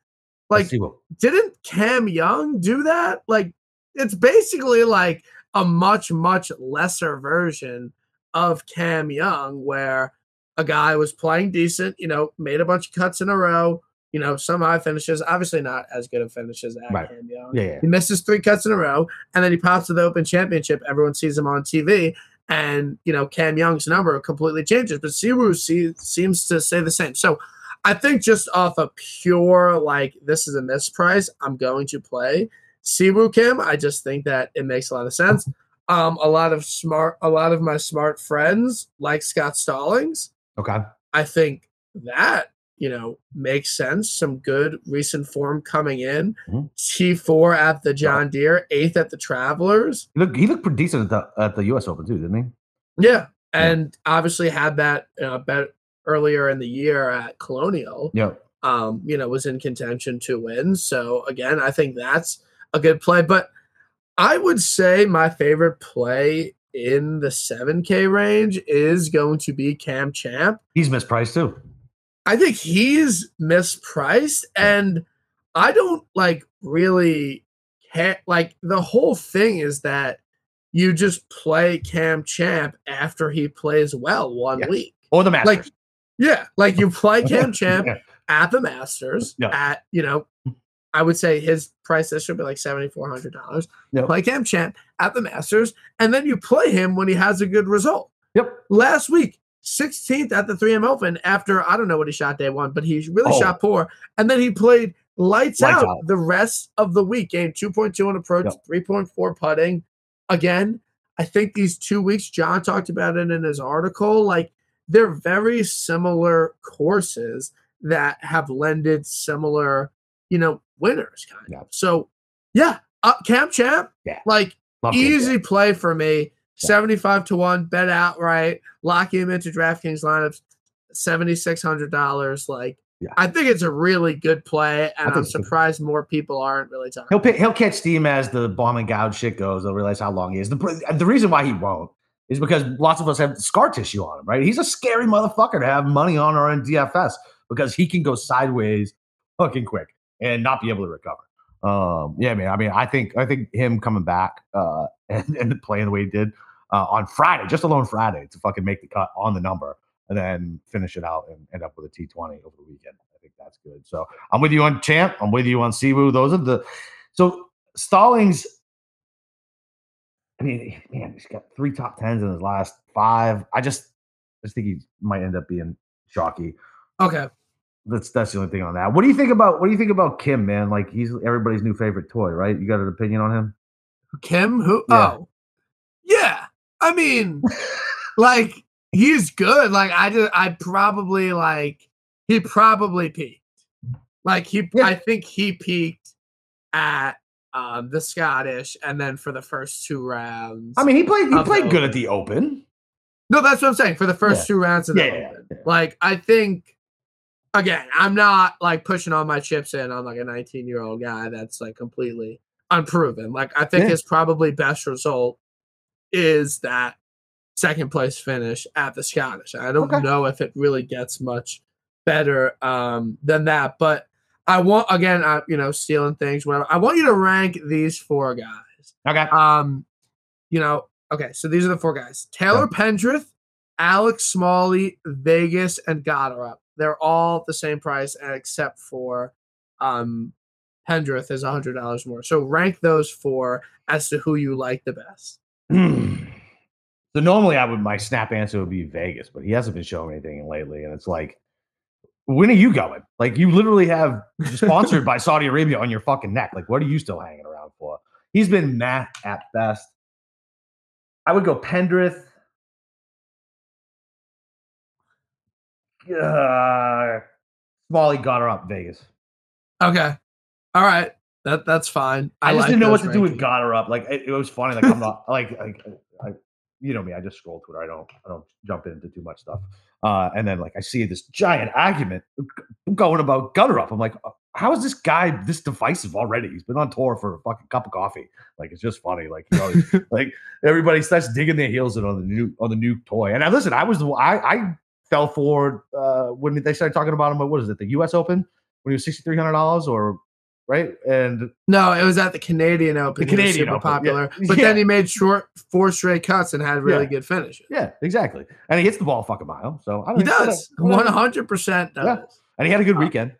like Let's see what- didn't Cam Young do that? Like, it's basically like a much, much lesser version of Cam Young, where a guy was playing decent, you know, made a bunch of cuts in a row, you know, some high finishes, obviously not as good of finishes as Right. Cam Young. yeah, yeah. He misses three cuts in a row, and then he pops to the Open Championship. Everyone sees him on TV, and you know Cam Young's number completely changes. But Si Woo see, seems to say the same. So I think just off a pure like this is a misprice, I'm going to play Si Woo Kim. I just think that it makes a lot of sense. Um, a lot of smart, a lot of my smart friends like Scott Stallings. Okay. I think that you know makes sense. Some good recent form coming in. Mhm. T four at the John Deere, eighth at the Travelers. He looked, he looked pretty decent at the, at the U.S. Open too, didn't he? Yeah, and obviously had that uh, bet earlier in the year at Colonial. Yeah. Um, you know, was in contention to win. So again, I think that's a good play. But I would say my favorite play in the 7K range is going to be Cam Champ. He's mispriced too. I think he's mispriced, and I don't like really care. Like the whole thing is that you just play Cam Champ after he plays well one Yes. week. Or the Masters. Like, yeah, like you play Cam Champ Yeah. at the Masters Yeah. at you know, I would say his price this should be like seventy four hundred dollars. Yep. Play Cam Champ at the Masters, and then you play him when he has a good result Yep. last week 16th at the 3M Open after I don't know what he shot day one, but he really Oh. shot poor. And then he played lights, Lights out, out. the rest of the week. Game 2.2 on approach, Yep. 3.4 putting. Again, I think these two weeks, John talked about it in his article, like they're very similar courses that have lended similar, you know, winners kind Yeah. of. So yeah, uh, Cam Champ, Yeah. like Love easy Champ. play for me. Yeah. 75 to 1, bet outright, lock him into DraftKings lineups, $7,600. Like, Yeah. I think it's a really good play, and I'm surprised more people aren't really talking. He'll pick, he'll catch steam as the bomb and gouge shit goes. They'll realize how long he is. The, the reason why he won't is because lots of us have scar tissue on him, right? He's a scary motherfucker to have money on or in DFS because he can go sideways fucking quick and not be able to recover. Um, yeah, man. I mean, I think I think him coming back uh, and, and playing the way he did uh, on Friday, just alone Friday, to fucking make the cut on the number and then finish it out and end up with a T twenty over the weekend. I think that's good. So I'm with you on Champ. I'm with you on Si Woo. Those are the so Stallings. I mean, man, he's got three top tens in his last five. I just, I just think he might end up being chalky. Okay, That's that's the only thing on that. What do you think about what do you think about Kim, man? Like he's everybody's new favorite toy, right? You got an opinion on him? Kim, who? Yeah. Oh, yeah. I mean, like he's good. Like I just, I probably like he probably peaked. Like he, Yeah. I think he peaked at um the Scottish, and then for the first two rounds. I mean, he played he played good at the Open. no, that's what I'm saying. For the first Yeah. two rounds of the Open. like I think. Again, I'm not like pushing all my chips in on like a 19 year old guy that's like completely unproven. Like I think Yeah. his probably best result is that second place finish at the Scottish. I don't Okay. know if it really gets much better um, than that, but I want again, I, you know, stealing things, whatever. I want you to rank these four guys. Okay. Um, you know, okay, so these are the four guys: Taylor Pendrith, Alex Smalley, Vegas, and Goddard. They're all the same price, except for um, Pendrith is hundred dollars more. So rank those four as to who you like the best. so normally I would my snap answer would be Vegas, but he hasn't been showing anything lately, and it's like, when are you going? Like you literally have sponsored by Saudi Arabia on your fucking neck. Like what are you still hanging around for? He's been Matt at best. I would go Pendrith. Uh, Smalley got her up Vegas. Okay, all right, that that's fine. I, just like didn't know what to do with got her up. Like it, it was funny. Like I'm not like like I, you know me. I just scroll Twitter. I don't I don't jump into too much stuff. Uh, and then like I see this giant argument going about gutter up. I'm like, "Uh, how is this guy this divisive already? He's been on tour for a fucking cup of coffee. Like it's just funny. Like you know, like everybody starts digging their heels in on the new on the new toy. And I listen, I was the I I fell for uh when they started talking about him. What is it? The U.S. Open when he was sixty three hundred dollars or right and No, it was at the Canadian Open. The Canadian super Open, yeah. popular, but Yeah. then he made short four straight cuts and had really Yeah. good finishes. Yeah, exactly. And he hits the ball a fucking mile. So I don't He does one hundred percent. Yeah. And he had a good Uh, weekend.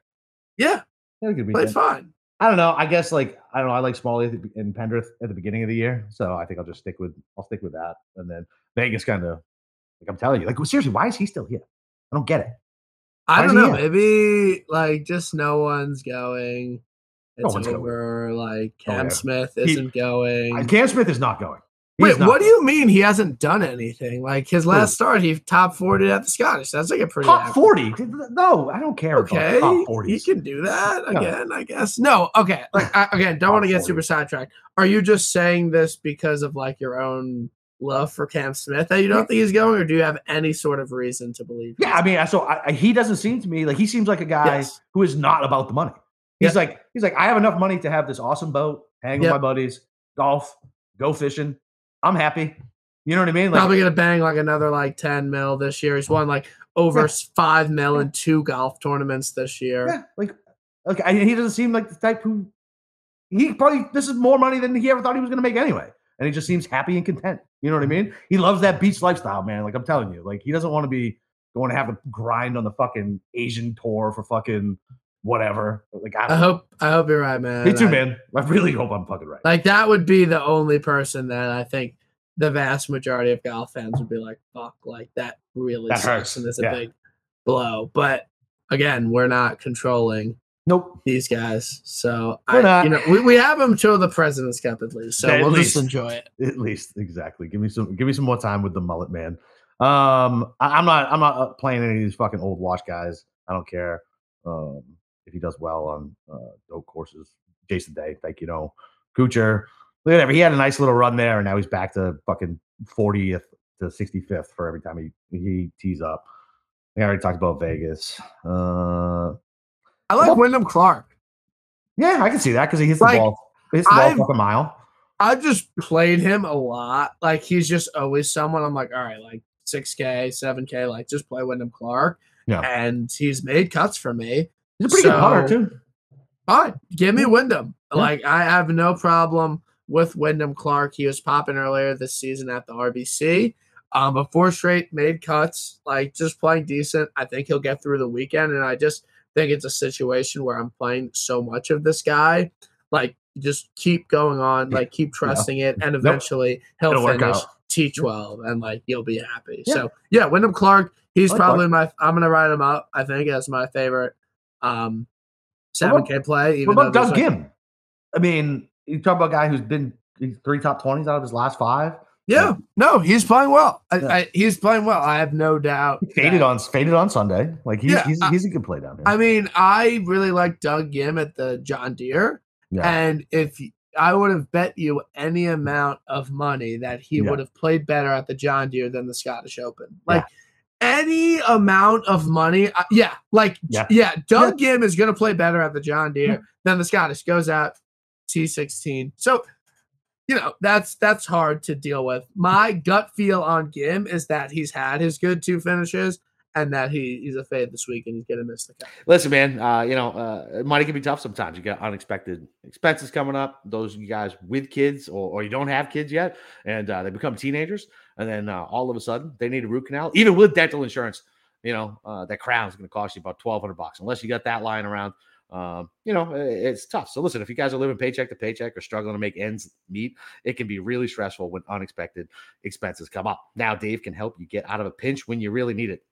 Yeah, He had a good weekend. fine. I don't know. I guess like I don't know. I like Smalley at the be- and Pendrith at the beginning of the year, so I think I'll just stick with I'll stick with that. And then Vegas kind of like I'm telling you, like seriously, why is he still here? I don't get it. I don't know. here? Maybe like just no one's going. No It's one's going. over. Like Oh, Cam yeah. Smith He- isn't going. Cam Smith is not going. He's Wait, what do you mean he hasn't done anything? Like his last start, he top forty at the Scottish. That's like a pretty top forty? No, I don't care. Okay, about top he can do that No. again, I guess. No, okay. Like I, again, don't want to get 40. super sidetracked. Are you just saying this because of like your own love for Cam Smith that you don't think he's going, or do you have any sort of reason to believe? Yeah, I mean, so I, I- he doesn't seem to me like he seems like a guy Yes. who is not about the money. He's Yep. like, he's like, I have enough money to have this awesome boat, hang with my buddies, golf, go fishing. I'm happy. You know what I mean? Like, probably gonna bang like another like ten mil this year. He's won like over Yeah. five mil in two golf tournaments this year. yeah, like, like he doesn't seem like the type who he probably this is more money than he ever thought he was going to make anyway. And he just seems happy and content. You know what I mm-hmm. mean? He loves that beach lifestyle, man. Like I'm telling you, like he doesn't want to be going to have to grind on the fucking Asian tour for fucking whatever. Like I, I hope I hope you're right, man. me too, I- man. I really hope I'm fucking right. Like that would be the only person that I think the vast majority of golf fans would be like, "Fuck!" Like that really That sucks hurts, and is a yeah. big blow. But again, we're not controlling Nope. these guys, so We're I, not. you know, we, we have them till the President's Cup at least, so At we'll least. just enjoy it. At least, exactly. Give me some. Give me some more time with the mullet man. Um, I, am not. I'm not uh, playing any of these fucking old wash guys. I don't care. Um, if he does well on uh, dope courses, Jason Day, thank you. Know Kuchar, whatever. He had a nice little run there, and now he's back to fucking 40th to 65th for every time he he tees up. I already talked about Vegas. Uh, I like Well- Wyndham Clark. Yeah, I can see that because he hits the Like, ball. He hits the ball I've- a mile. I've just played him a lot. Like he's just always someone I'm like, all right, like 6K, 7K, like just play Wyndham Clark. Yeah. And he's made cuts for me. He's a pretty good putter too. Fine. Give me Wyndham. Yeah. Like I have no problem with Wyndham Clark. He was popping earlier this season at the RBC. Um, but four straight made cuts, like just playing decent. I think he'll get through the weekend. And I just think it's a situation where I'm playing so much of this guy. Like just keep going on, like keep trusting it, and eventually he'll It'll finish out. T12 and like you'll be happy. Yeah. So yeah, Wyndham Clark, he's like probably my I'm gonna write him up, I think, as my favorite um seven What K play. Even What about Doug Ghim? I mean, you talk about a guy who's been three top twenties out of his last five. Yeah, no, he's playing well. I, Yeah. I, he's playing well. I have no doubt. He faded that- on faded on Sunday. Like he's Yeah, he's, I- he's a good play down here. I mean, I really like Doug Ghim at the John Deere, yeah. and if I would have bet you any amount of money that he Yeah. would have played better at the John Deere than the Scottish Open, like any amount of money, uh, yeah, like Yeah. yeah, Doug Ghim is going to play better at the John Deere than the Scottish. Goes out T16, so you know that's that's hard to deal with. My gut feel on Ghim is that he's had his good two finishes and that he he's a fade this week and he's gonna miss the cut. Listen, man, uh, you know, uh, money can be tough sometimes. You got unexpected expenses coming up. Those you guys with kids or, or you don't have kids yet, and uh, they become teenagers, and then uh, all of a sudden they need a root canal, even with dental insurance. You know, uh, that crown is going to cost you about twelve hundred bucks, unless you got that lying around. Um, you know, it's tough. So listen, if you guys are living paycheck to paycheck or struggling to make ends meet, it can be really stressful when unexpected expenses come up. Now, Dave can help you get out of a pinch when you really need it.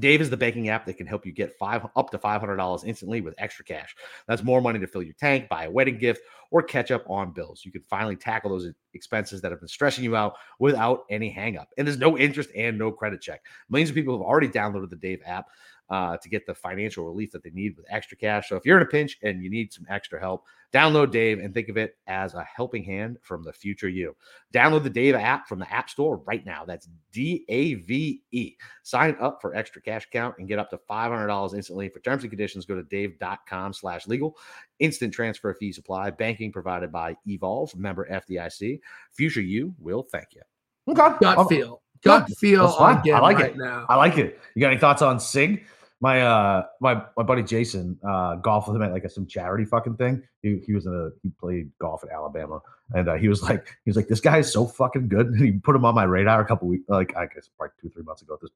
Dave is the banking app that can help you get five up to five hundred dollars instantly with extra cash. That's more money to fill your tank, buy a wedding gift, or catch up on bills. You can finally tackle those expenses that have been stressing you out without any hangup. And there's no interest and no credit check. Millions of people have already downloaded the Dave app uh, to get the financial relief that they need with extra cash. So if you're in a pinch and you need some extra help, download Dave and think of it as a helping hand from the future you. Download the Dave app from the App Store right now. That's D A V E. Sign up for extra cash account and get up to $500 instantly. For terms and conditions, go to dave.com slash legal. Instant transfer fee supply. Banking provided by Evolve, member FDIC. Future you will thank you. okay. Gut I'll- feel, gut feel on I like right it. now. I like it. You got any thoughts on Sigg? My uh my my buddy Jason uh golfed with him at like a, some charity fucking thing. He he was in a he played golf at Alabama and uh, he was like he was like this guy is so fucking good. And he put him on my radar a couple weeks like I guess probably two three months ago at this.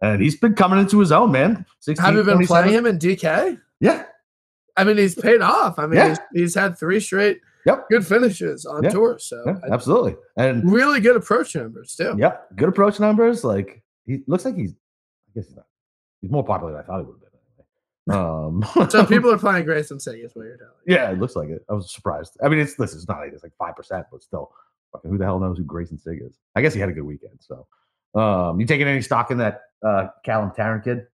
And he's been coming into his own man. 16, Have you been 27. playing him in DK? Yeah. I mean, he's paid off. I mean, Yeah. he's, he's had three straight Yep. good finishes on Yeah. tour. So Yeah, absolutely. And really good approach numbers too. Yep, good approach numbers. Like he looks like he's, I guess he's not. He's more popular than I thought he would have been. Anyway. Um, So people are playing Greyson Sigg is what you're telling. yeah, it looks like it. I was surprised. I mean, it's this is not like it's like five percent, but still, fucking who the hell knows who Greyson Sigg is? I guess he had a good weekend. So, um, you taking any stock in that uh Callum Tarren kid?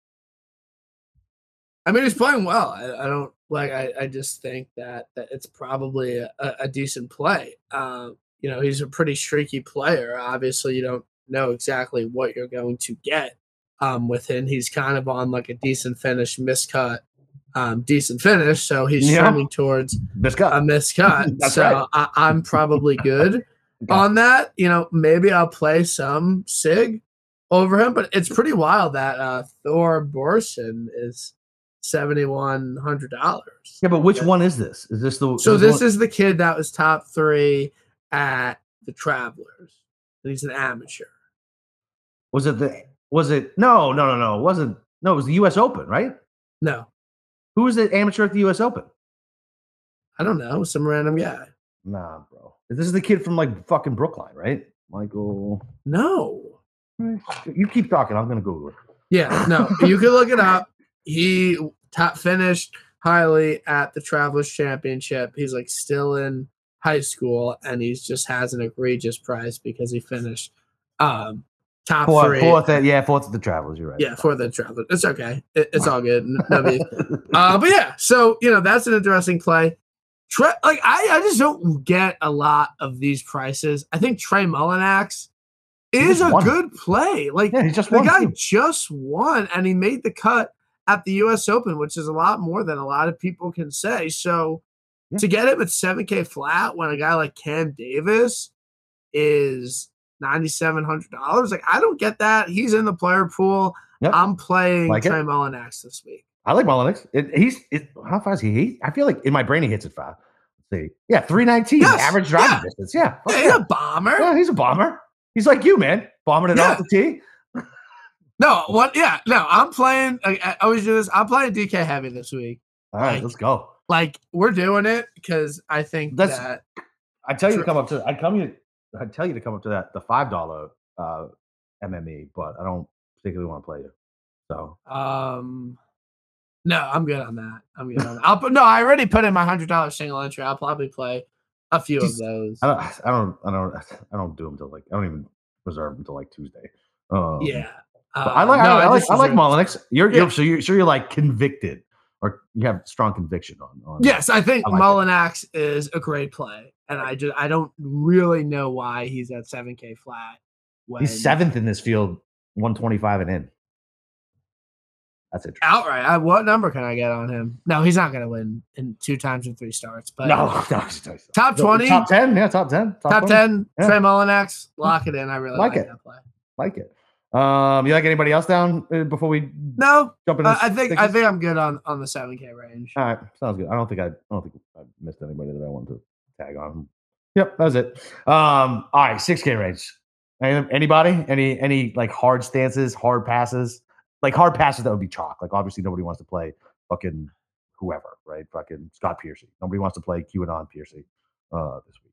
I mean, he's playing well. I, I don't like. I, I just think that, that it's probably a, a decent play. Um, you know, he's a pretty streaky player. Obviously, you don't know exactly what you're going to get um, with him. He's kind of on like a decent finish, miscut, um, decent finish. So he's Yeah. trending towards Biscuit. a miscut. So right. I, I'm probably good on that. You know, maybe I'll play some Sigg over him, but it's pretty wild that uh, Thorbjornsen is seventy one hundred dollars. yeah, but which one is this? Is this the So this one- is the kid that was top three at the Travelers. And he's an amateur. was it the was it no no no no it wasn't no it was the U.S. Open right? No, Who was the amateur at the U.S. Open? I don't know, some random guy. Nah, bro. This is the kid from like fucking Brookline, right? Michael. No. You keep talking. I'm gonna Google it. Yeah, no, you can look it up. He top finished highly at the Travelers Championship. He's like still in high school, and he just has an egregious price because he finished um top Fourth, three. fourth, at, yeah, fourth at the Travelers. You're right. yeah, for the Travelers. It's okay. It, it's all good. No. Uh, but yeah, so you know that's an interesting play. Tre- like I, I just don't get a lot of these prices. I think Trey Mullinax is a won. good play. Like yeah, he just the won. guy just won and he made the cut at the U.S. Open, which is a lot more than a lot of people can say. So Yeah. to get him at 7K flat when a guy like Cam Davis is $9,700, like I don't get that. He's in the player pool. Yep. I'm playing Like. Trey Mullinax this week. I like Mullinax. It, he's it, how far is he? he? I feel like in my brain he hits it fast. Let's see. Yeah, 319 Yes, average driving yeah. distance. Yeah. Yeah, yeah. he's a bomber. Yeah, he's a bomber. He's like you, man. Bombing it off the tee. No, what? Yeah, no, I'm playing. I, I always do this. I'm playing DK heavy this week. All right, Like- let's go. Like we're doing it because I think That's- that I tell you to come up to. I come you. I tell you to come up to that the five dollar uh, MME, but I don't particularly want to play you. So Um, no, I'm good on that. I'm good on that. I'll put no. I already put in my hundred dollar single entry. I'll probably play a few of those. I don't. I don't. I don't. I don't do them till like. I don't even reserve them till like Tuesday. Um, yeah, but I like. Uh, no, I, I like. I like Mullinax. You're. Yeah. You're. So you're. Sure. You're like convicted, or you have strong conviction on. on Yes, I think I like. Mullinax is a great play, and I just I don't really know why he's at seven K flat. When He's seventh in this field, one twenty five and in. That's interesting. outright. I, what number can I get on him? No, he's not going to win in two times in three starts. But No, no, it's- Top 20? top ten, yeah, top ten, top 20. ten, Yeah. Trey Mullinax, lock it in. I really Like like, it. that play. like it. Um, you like anybody else down uh, before we No, jump in? I I think I think I'm good on on the seven K range. All right, sounds good. I don't think I, I don't think I missed anybody that I wanted to tag on. Yep, that was it. Um, all right, six K range. Any- Anybody? Any any like hard stances, hard passes, like hard passes that would be chalk. Like obviously nobody wants to play fucking whoever, right? Fucking Scott Piercy. Nobody wants to play QAnon Piercy uh, this week.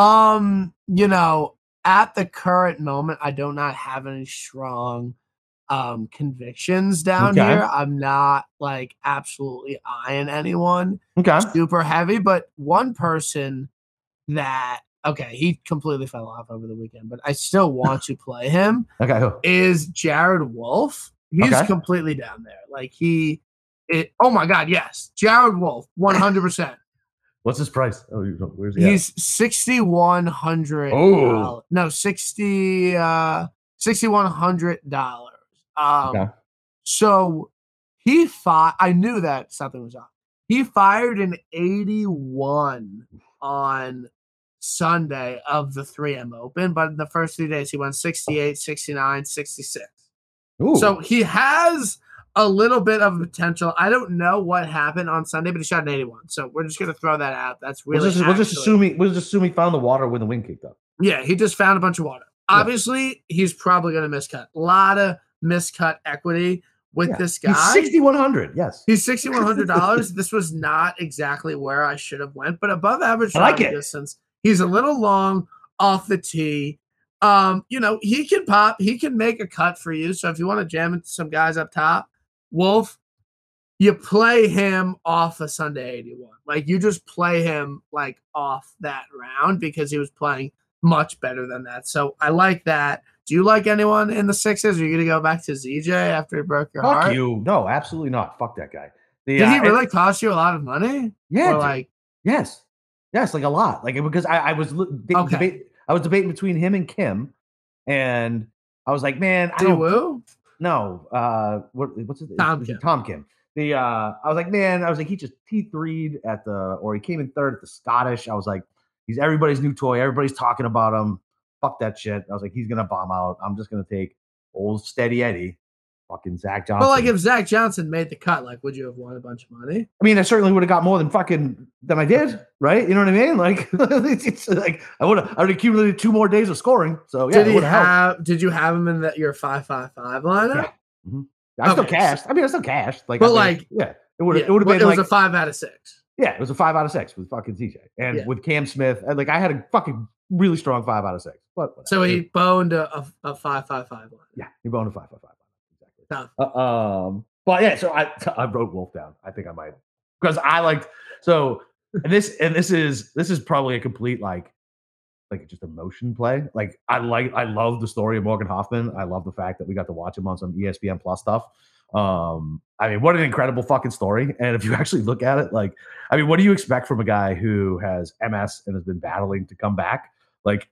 Um, you know, at the current moment, I do not have any strong um convictions down Okay. here. I'm not like absolutely eyeing anyone Okay. super heavy, but one person that okay, he completely fell off over the weekend, but I still want to play him Okay. who? is Jared Wolfe. He's Okay. completely down there. Like he it oh my god, yes. Jared Wolfe, 100%. What's his price? Oh, where's he? at? He's sixty one hundred. Oh. no, sixty uh sixty one hundred dollars. Um, Okay. so he fought. I knew that something was up. He fired an eighty one on Sunday of the 3M Open, but in the first three days he went 68, 69, 66. Ooh. So he has a little bit of potential. I don't know what happened on Sunday, but he shot an 81. So we're just gonna throw that out. That's really we'll just, we'll just assume he we'll just assume he found the water when the wind kicked up. yeah, he just found a bunch of water. Yeah. Obviously, he's probably going to miscut. A lot of miscut equity with Yeah. this guy. He's sixty one hundred. Yes. He's sixty one hundred dollars. this was not exactly where I should have went, but above average I like it. distance. He's a little long off the tee. Um, you know, he can pop. He can make a cut for you. So if you want to jam into some guys up top, Wolfe, you play him off a Sunday eighty one. Like you just play him like off that round because he was playing much better than that. So I like that. Do you like anyone in the sixes? Are you gonna go back to ZJ after he broke your Fuck heart? you. No, absolutely not. Fuck that guy. The, Did uh, he and- really cost you a lot of money? yeah. dude. like yes. Yes, like a lot. Like because I, I was de- Okay. I was debating between him and Kim, and I was like, man, I don't Woo? No. Uh, what what's his Kim. Tom Kim. The uh, I was like, man, I was like, he just T threed at the, or he came in third at the Scottish. I was like, he's everybody's new toy. Everybody's talking about him. Fuck that shit. I was like, he's gonna bomb out. I'm just gonna take old steady Eddie, fucking Zach Johnson. But like if Zach Johnson made the cut, like would you have won a bunch of money? I mean, I certainly would have got more than fucking than I did, right? You know what I mean? Like, it's, it's like I would have, I would have accumulated two more days of scoring. So yeah, did it he would have helped. did you have him in that your five five five lineup? Mm-hmm. Yeah. I still okay, so- cashed. I mean, I still cashed. Like, But, I mean, like, yeah, it would have, Yeah, it would have been it like, was a five out of six. yeah, it was a five out of six with fucking TJ and Yeah. with Cam Smith. and, Like, I had a fucking really strong five out of six. But So he boned a, a, a five five five line. yeah, he boned a five, five, five. Tough. Uh, um, but yeah, so I I wrote Wolfe down. I think I might because I liked so and this and this is this is probably a complete like like just emotion play. Like I like I love the story of Morgan Hoffman. I love the fact that we got to watch him on some ESPN Plus stuff. Um, I mean, what an incredible fucking story. And if you actually look at it, like, I mean, what do you expect from a guy who has MS and has been battling to come back? Like,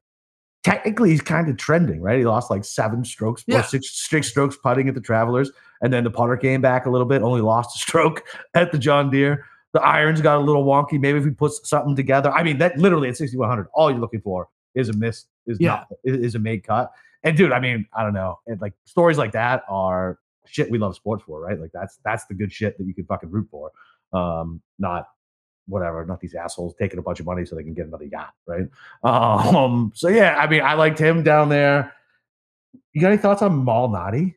technically he's kind of trending, right? He lost like seven strokes, or Yeah. six straight strokes putting at the Travelers, and then the putter came back a little bit, only lost a stroke at the John Deere. The irons got a little wonky. Maybe if he puts something together, I mean, that literally at 6100, all you're looking for is a miss, is Yeah. not is, is a made cut. And dude, I mean, I don't know, and like stories like that are shit we love sports for, right? Like that's that's the good shit that you can fucking root for, um, not whatever, not these assholes taking a bunch of money so they can get another yacht, right? Um, so yeah, I mean, I liked him down there. You got any thoughts on Malnati?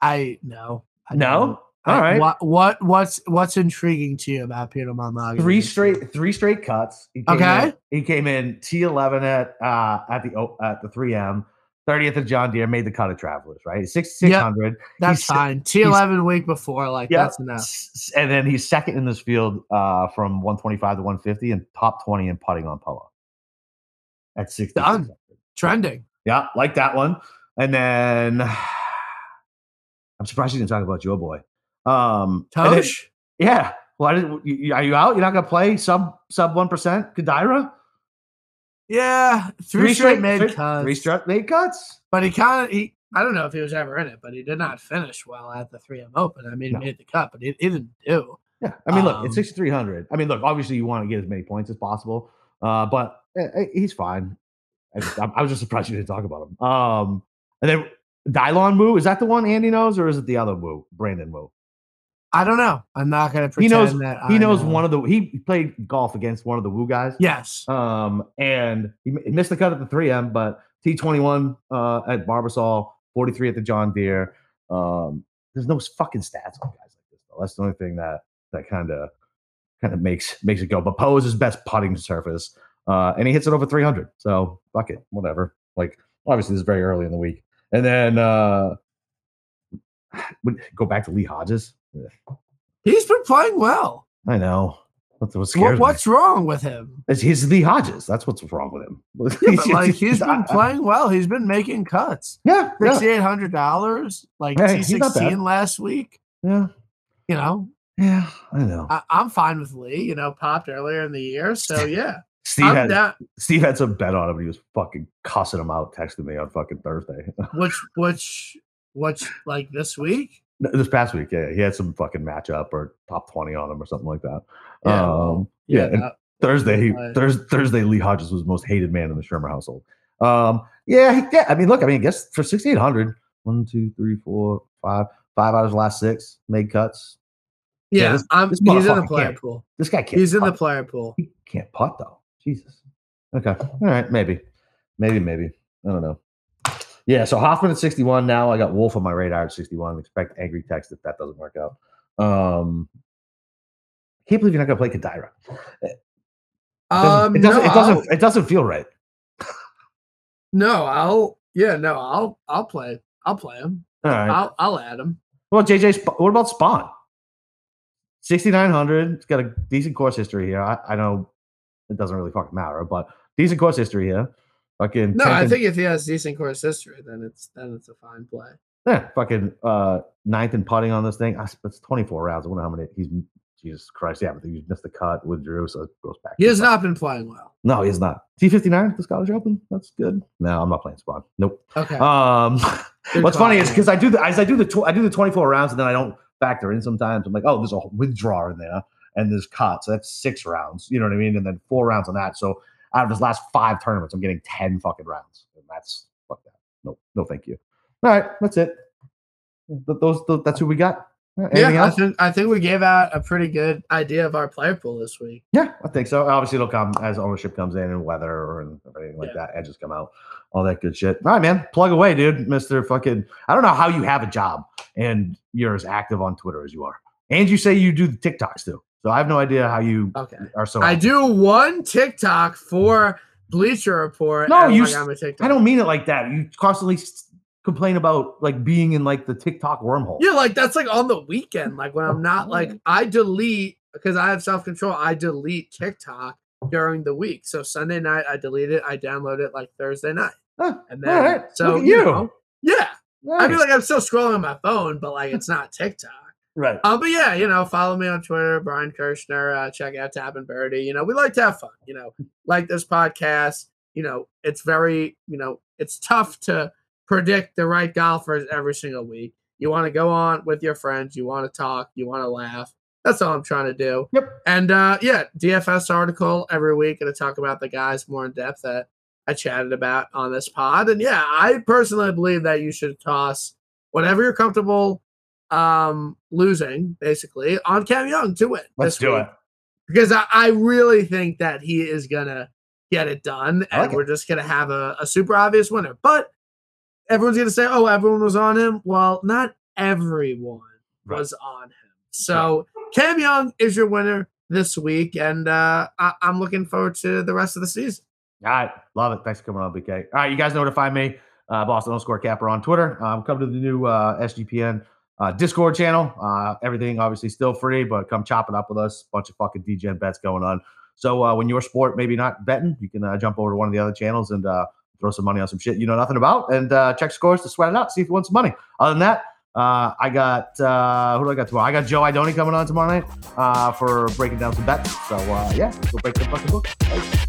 I no. I No? All I- right. What what what's what's intriguing to you about Peter Malnati? Three straight, three straight cuts. He came Okay. in, he came in T eleven at uh at the at the three M. 30th of John Deere made the cut of Travelers, right? Six six hundred. That's he's- fine. T eleven week before, like Yeah. that's enough. And then he's second in this field uh, from 125 to 150 and top 20 in putting on Pella at 60. Done. Trending. Yeah, like that one. And then I'm surprised you didn't talk about your boy. Um, and then- yeah. Why did are you out? You're not going to play sub sub one percent Kadira? Yeah, three, straight made cuts. Three straight made cuts. but he kind of he. I don't know if he was ever in it, but he did not finish well at the 3M Open. I mean, No. he made the cut, but he, he didn't do. Yeah, I mean, look, Um, it's 6,300. I mean, look, obviously you want to get as many points as possible, uh, but eh, he's fine. I, just- I was just surprised you didn't talk about him. Um, and then Dylan Wu, is that the one Andy knows, or is it the other Wu, Brandon Wu? I don't know. I'm not going to He pretend knows. that He I knows know. one of the. He played golf against one of the Wu guys. Yes. Um, and he, missed the cut at the 3M, but T21 uh, at Barbasol, 43 at the John Deere. Um, there's no fucking stats on guys like this. Though. That's the only thing that that kind of kind of makes makes it go. But Poa is his best putting surface, uh, and he hits it over 300. So fuck it, whatever. Like obviously this is very early in the week, and then uh, go back to Lee Hodges. He's been playing well. I know. What's what What, me? what's wrong with him? It's, he's Lee Hodges. That's what's wrong with him. Yeah, but like he's been playing well. He's been making cuts. Yeah, Sixty eight hundred dollars, like Hey, T he's not bad. sixteen last week. yeah, You know, yeah. I know. I, I'm fine with Lee. You know, popped earlier in the year, so yeah, Steve I'm had down. Steve had some bet on him. and He was fucking cussing him out, texting me on fucking Thursday. Which which which like this week? This past week, yeah, he had some fucking matchup or top twenty on him or something like that. Yeah, um, yeah. and that- Thursday, he, Right. Thurs Thursday, Lee Hodges was the most hated man in the Shermer household. Um, yeah, he, yeah. I mean, look, I mean, I guess for sixty eight hundred, one, two, three, four, five, five out of his last six made cuts. Yeah, yeah, this- I'm, this he's in the player pool. This guy can't. He's in the putt. player pool. He can't putt though. Jesus. Okay. All right. Maybe. Maybe. Maybe. I don't know. Yeah. So Hoffman at 61 now. I got Wolfe on my radar at 61. Expect angry text if that doesn't work out. Um, I can't believe you're not gonna play Kadira. It doesn't. Um, it doesn't. no, it, doesn't it doesn't feel right. No, I'll yeah, no, I'll I'll play. I'll play him. All right. I'll I'll add him. Well, JJ. Sp- What about Spaun? 6900. It's got a decent course history here. I, I know it doesn't really fucking matter, but decent course history here. Fucking No, I in- think if he has decent course history, then it's then it's a fine play. Yeah, fucking uh ninth and putting on this thing. I, that's 24 rounds. I wonder how many he's Jesus Christ. Yeah, but he missed the cut, withdrew, so it goes back. He has not been playing well. No, he's not. T59 at the Scottish Open. That's good. No, I'm not playing Spaun. Nope. Okay. Um what's funny is because I do the as I do the tw- I do the 24 rounds and then I don't factor in sometimes. I'm like, oh, there's a withdraw in there and there's cut. So that's six rounds. You know what I mean? And then four rounds on that. So out of his last five tournaments, I'm getting 10 fucking rounds. And that's fuck that. No, no, thank you. All right, that's it. Th- Those, th- that's who we got. Uh, Anything yeah, I think I think we gave out a pretty good idea of our player pool this week. Yeah, I think so. Obviously, it'll come as ownership comes in and weather and everything like Yeah. that. Edges come out, all that good shit. All right, man, plug away, dude. Mister fucking. I don't know how you have a job and you're as active on Twitter as you are, and you say you do the TikToks too. So I have no idea how you Okay. are so. I do one TikTok for Bleacher Report. No, oh you like, I'm a TikTok. I don't mean it like that. You constantly complain about like being in like the TikTok wormhole. Yeah, like that's like on the weekend. Like when I'm not like I delete because I have self control. I delete TikTok during the week. So Sunday night I delete it. I download it like Thursday night, Huh, and then right, so you you. know, yeah. I mean, like I'm still scrolling on my phone, but like it's not TikTok. Right. Um, but yeah, you know, follow me on Twitter, Brian Kirschner. Uh, check out Tap and Birdie. You know, we like to have fun. You know, like this podcast. you know, it's very, you know, it's tough to predict the right golfers every single week. You want to go on with your friends, you want to talk, you want to laugh. That's all I'm trying to do. Yep. And uh, yeah, DFS article every week, going to talk about the guys more in depth that I chatted about on this pod. And yeah, I personally believe that you should toss whatever you're comfortable um, losing, basically, on Cam Young to win. Let's do week. it. Because I, I really think that he is to get it done. And like we're just going to have a, a super obvious winner. But everyone's to say, oh, everyone was on him. Well, not everyone Right. was on him. So Cam Young is your winner this week. And uh, I, I'm looking forward to the rest of the season. All right. Love it. Thanks for coming on, BK. All right. You guys know where to find me. Uh, Boston underscore capper on Twitter. Um, come to the new uh, SGPN uh, Discord channel. Uh, everything obviously still free, but come chop it up with us. Bunch of fucking DGen bets going on. So uh, when your sport maybe not betting, you can uh, jump over to one of the other channels and uh, throw some money on some shit you know nothing about and uh, check scores to sweat it out, see if you want some money. Other than that, uh, I got uh, who do I got tomorrow? I got Joe Idoni coming on tomorrow night uh, for breaking down some bets. So uh, yeah, go break the fucking book.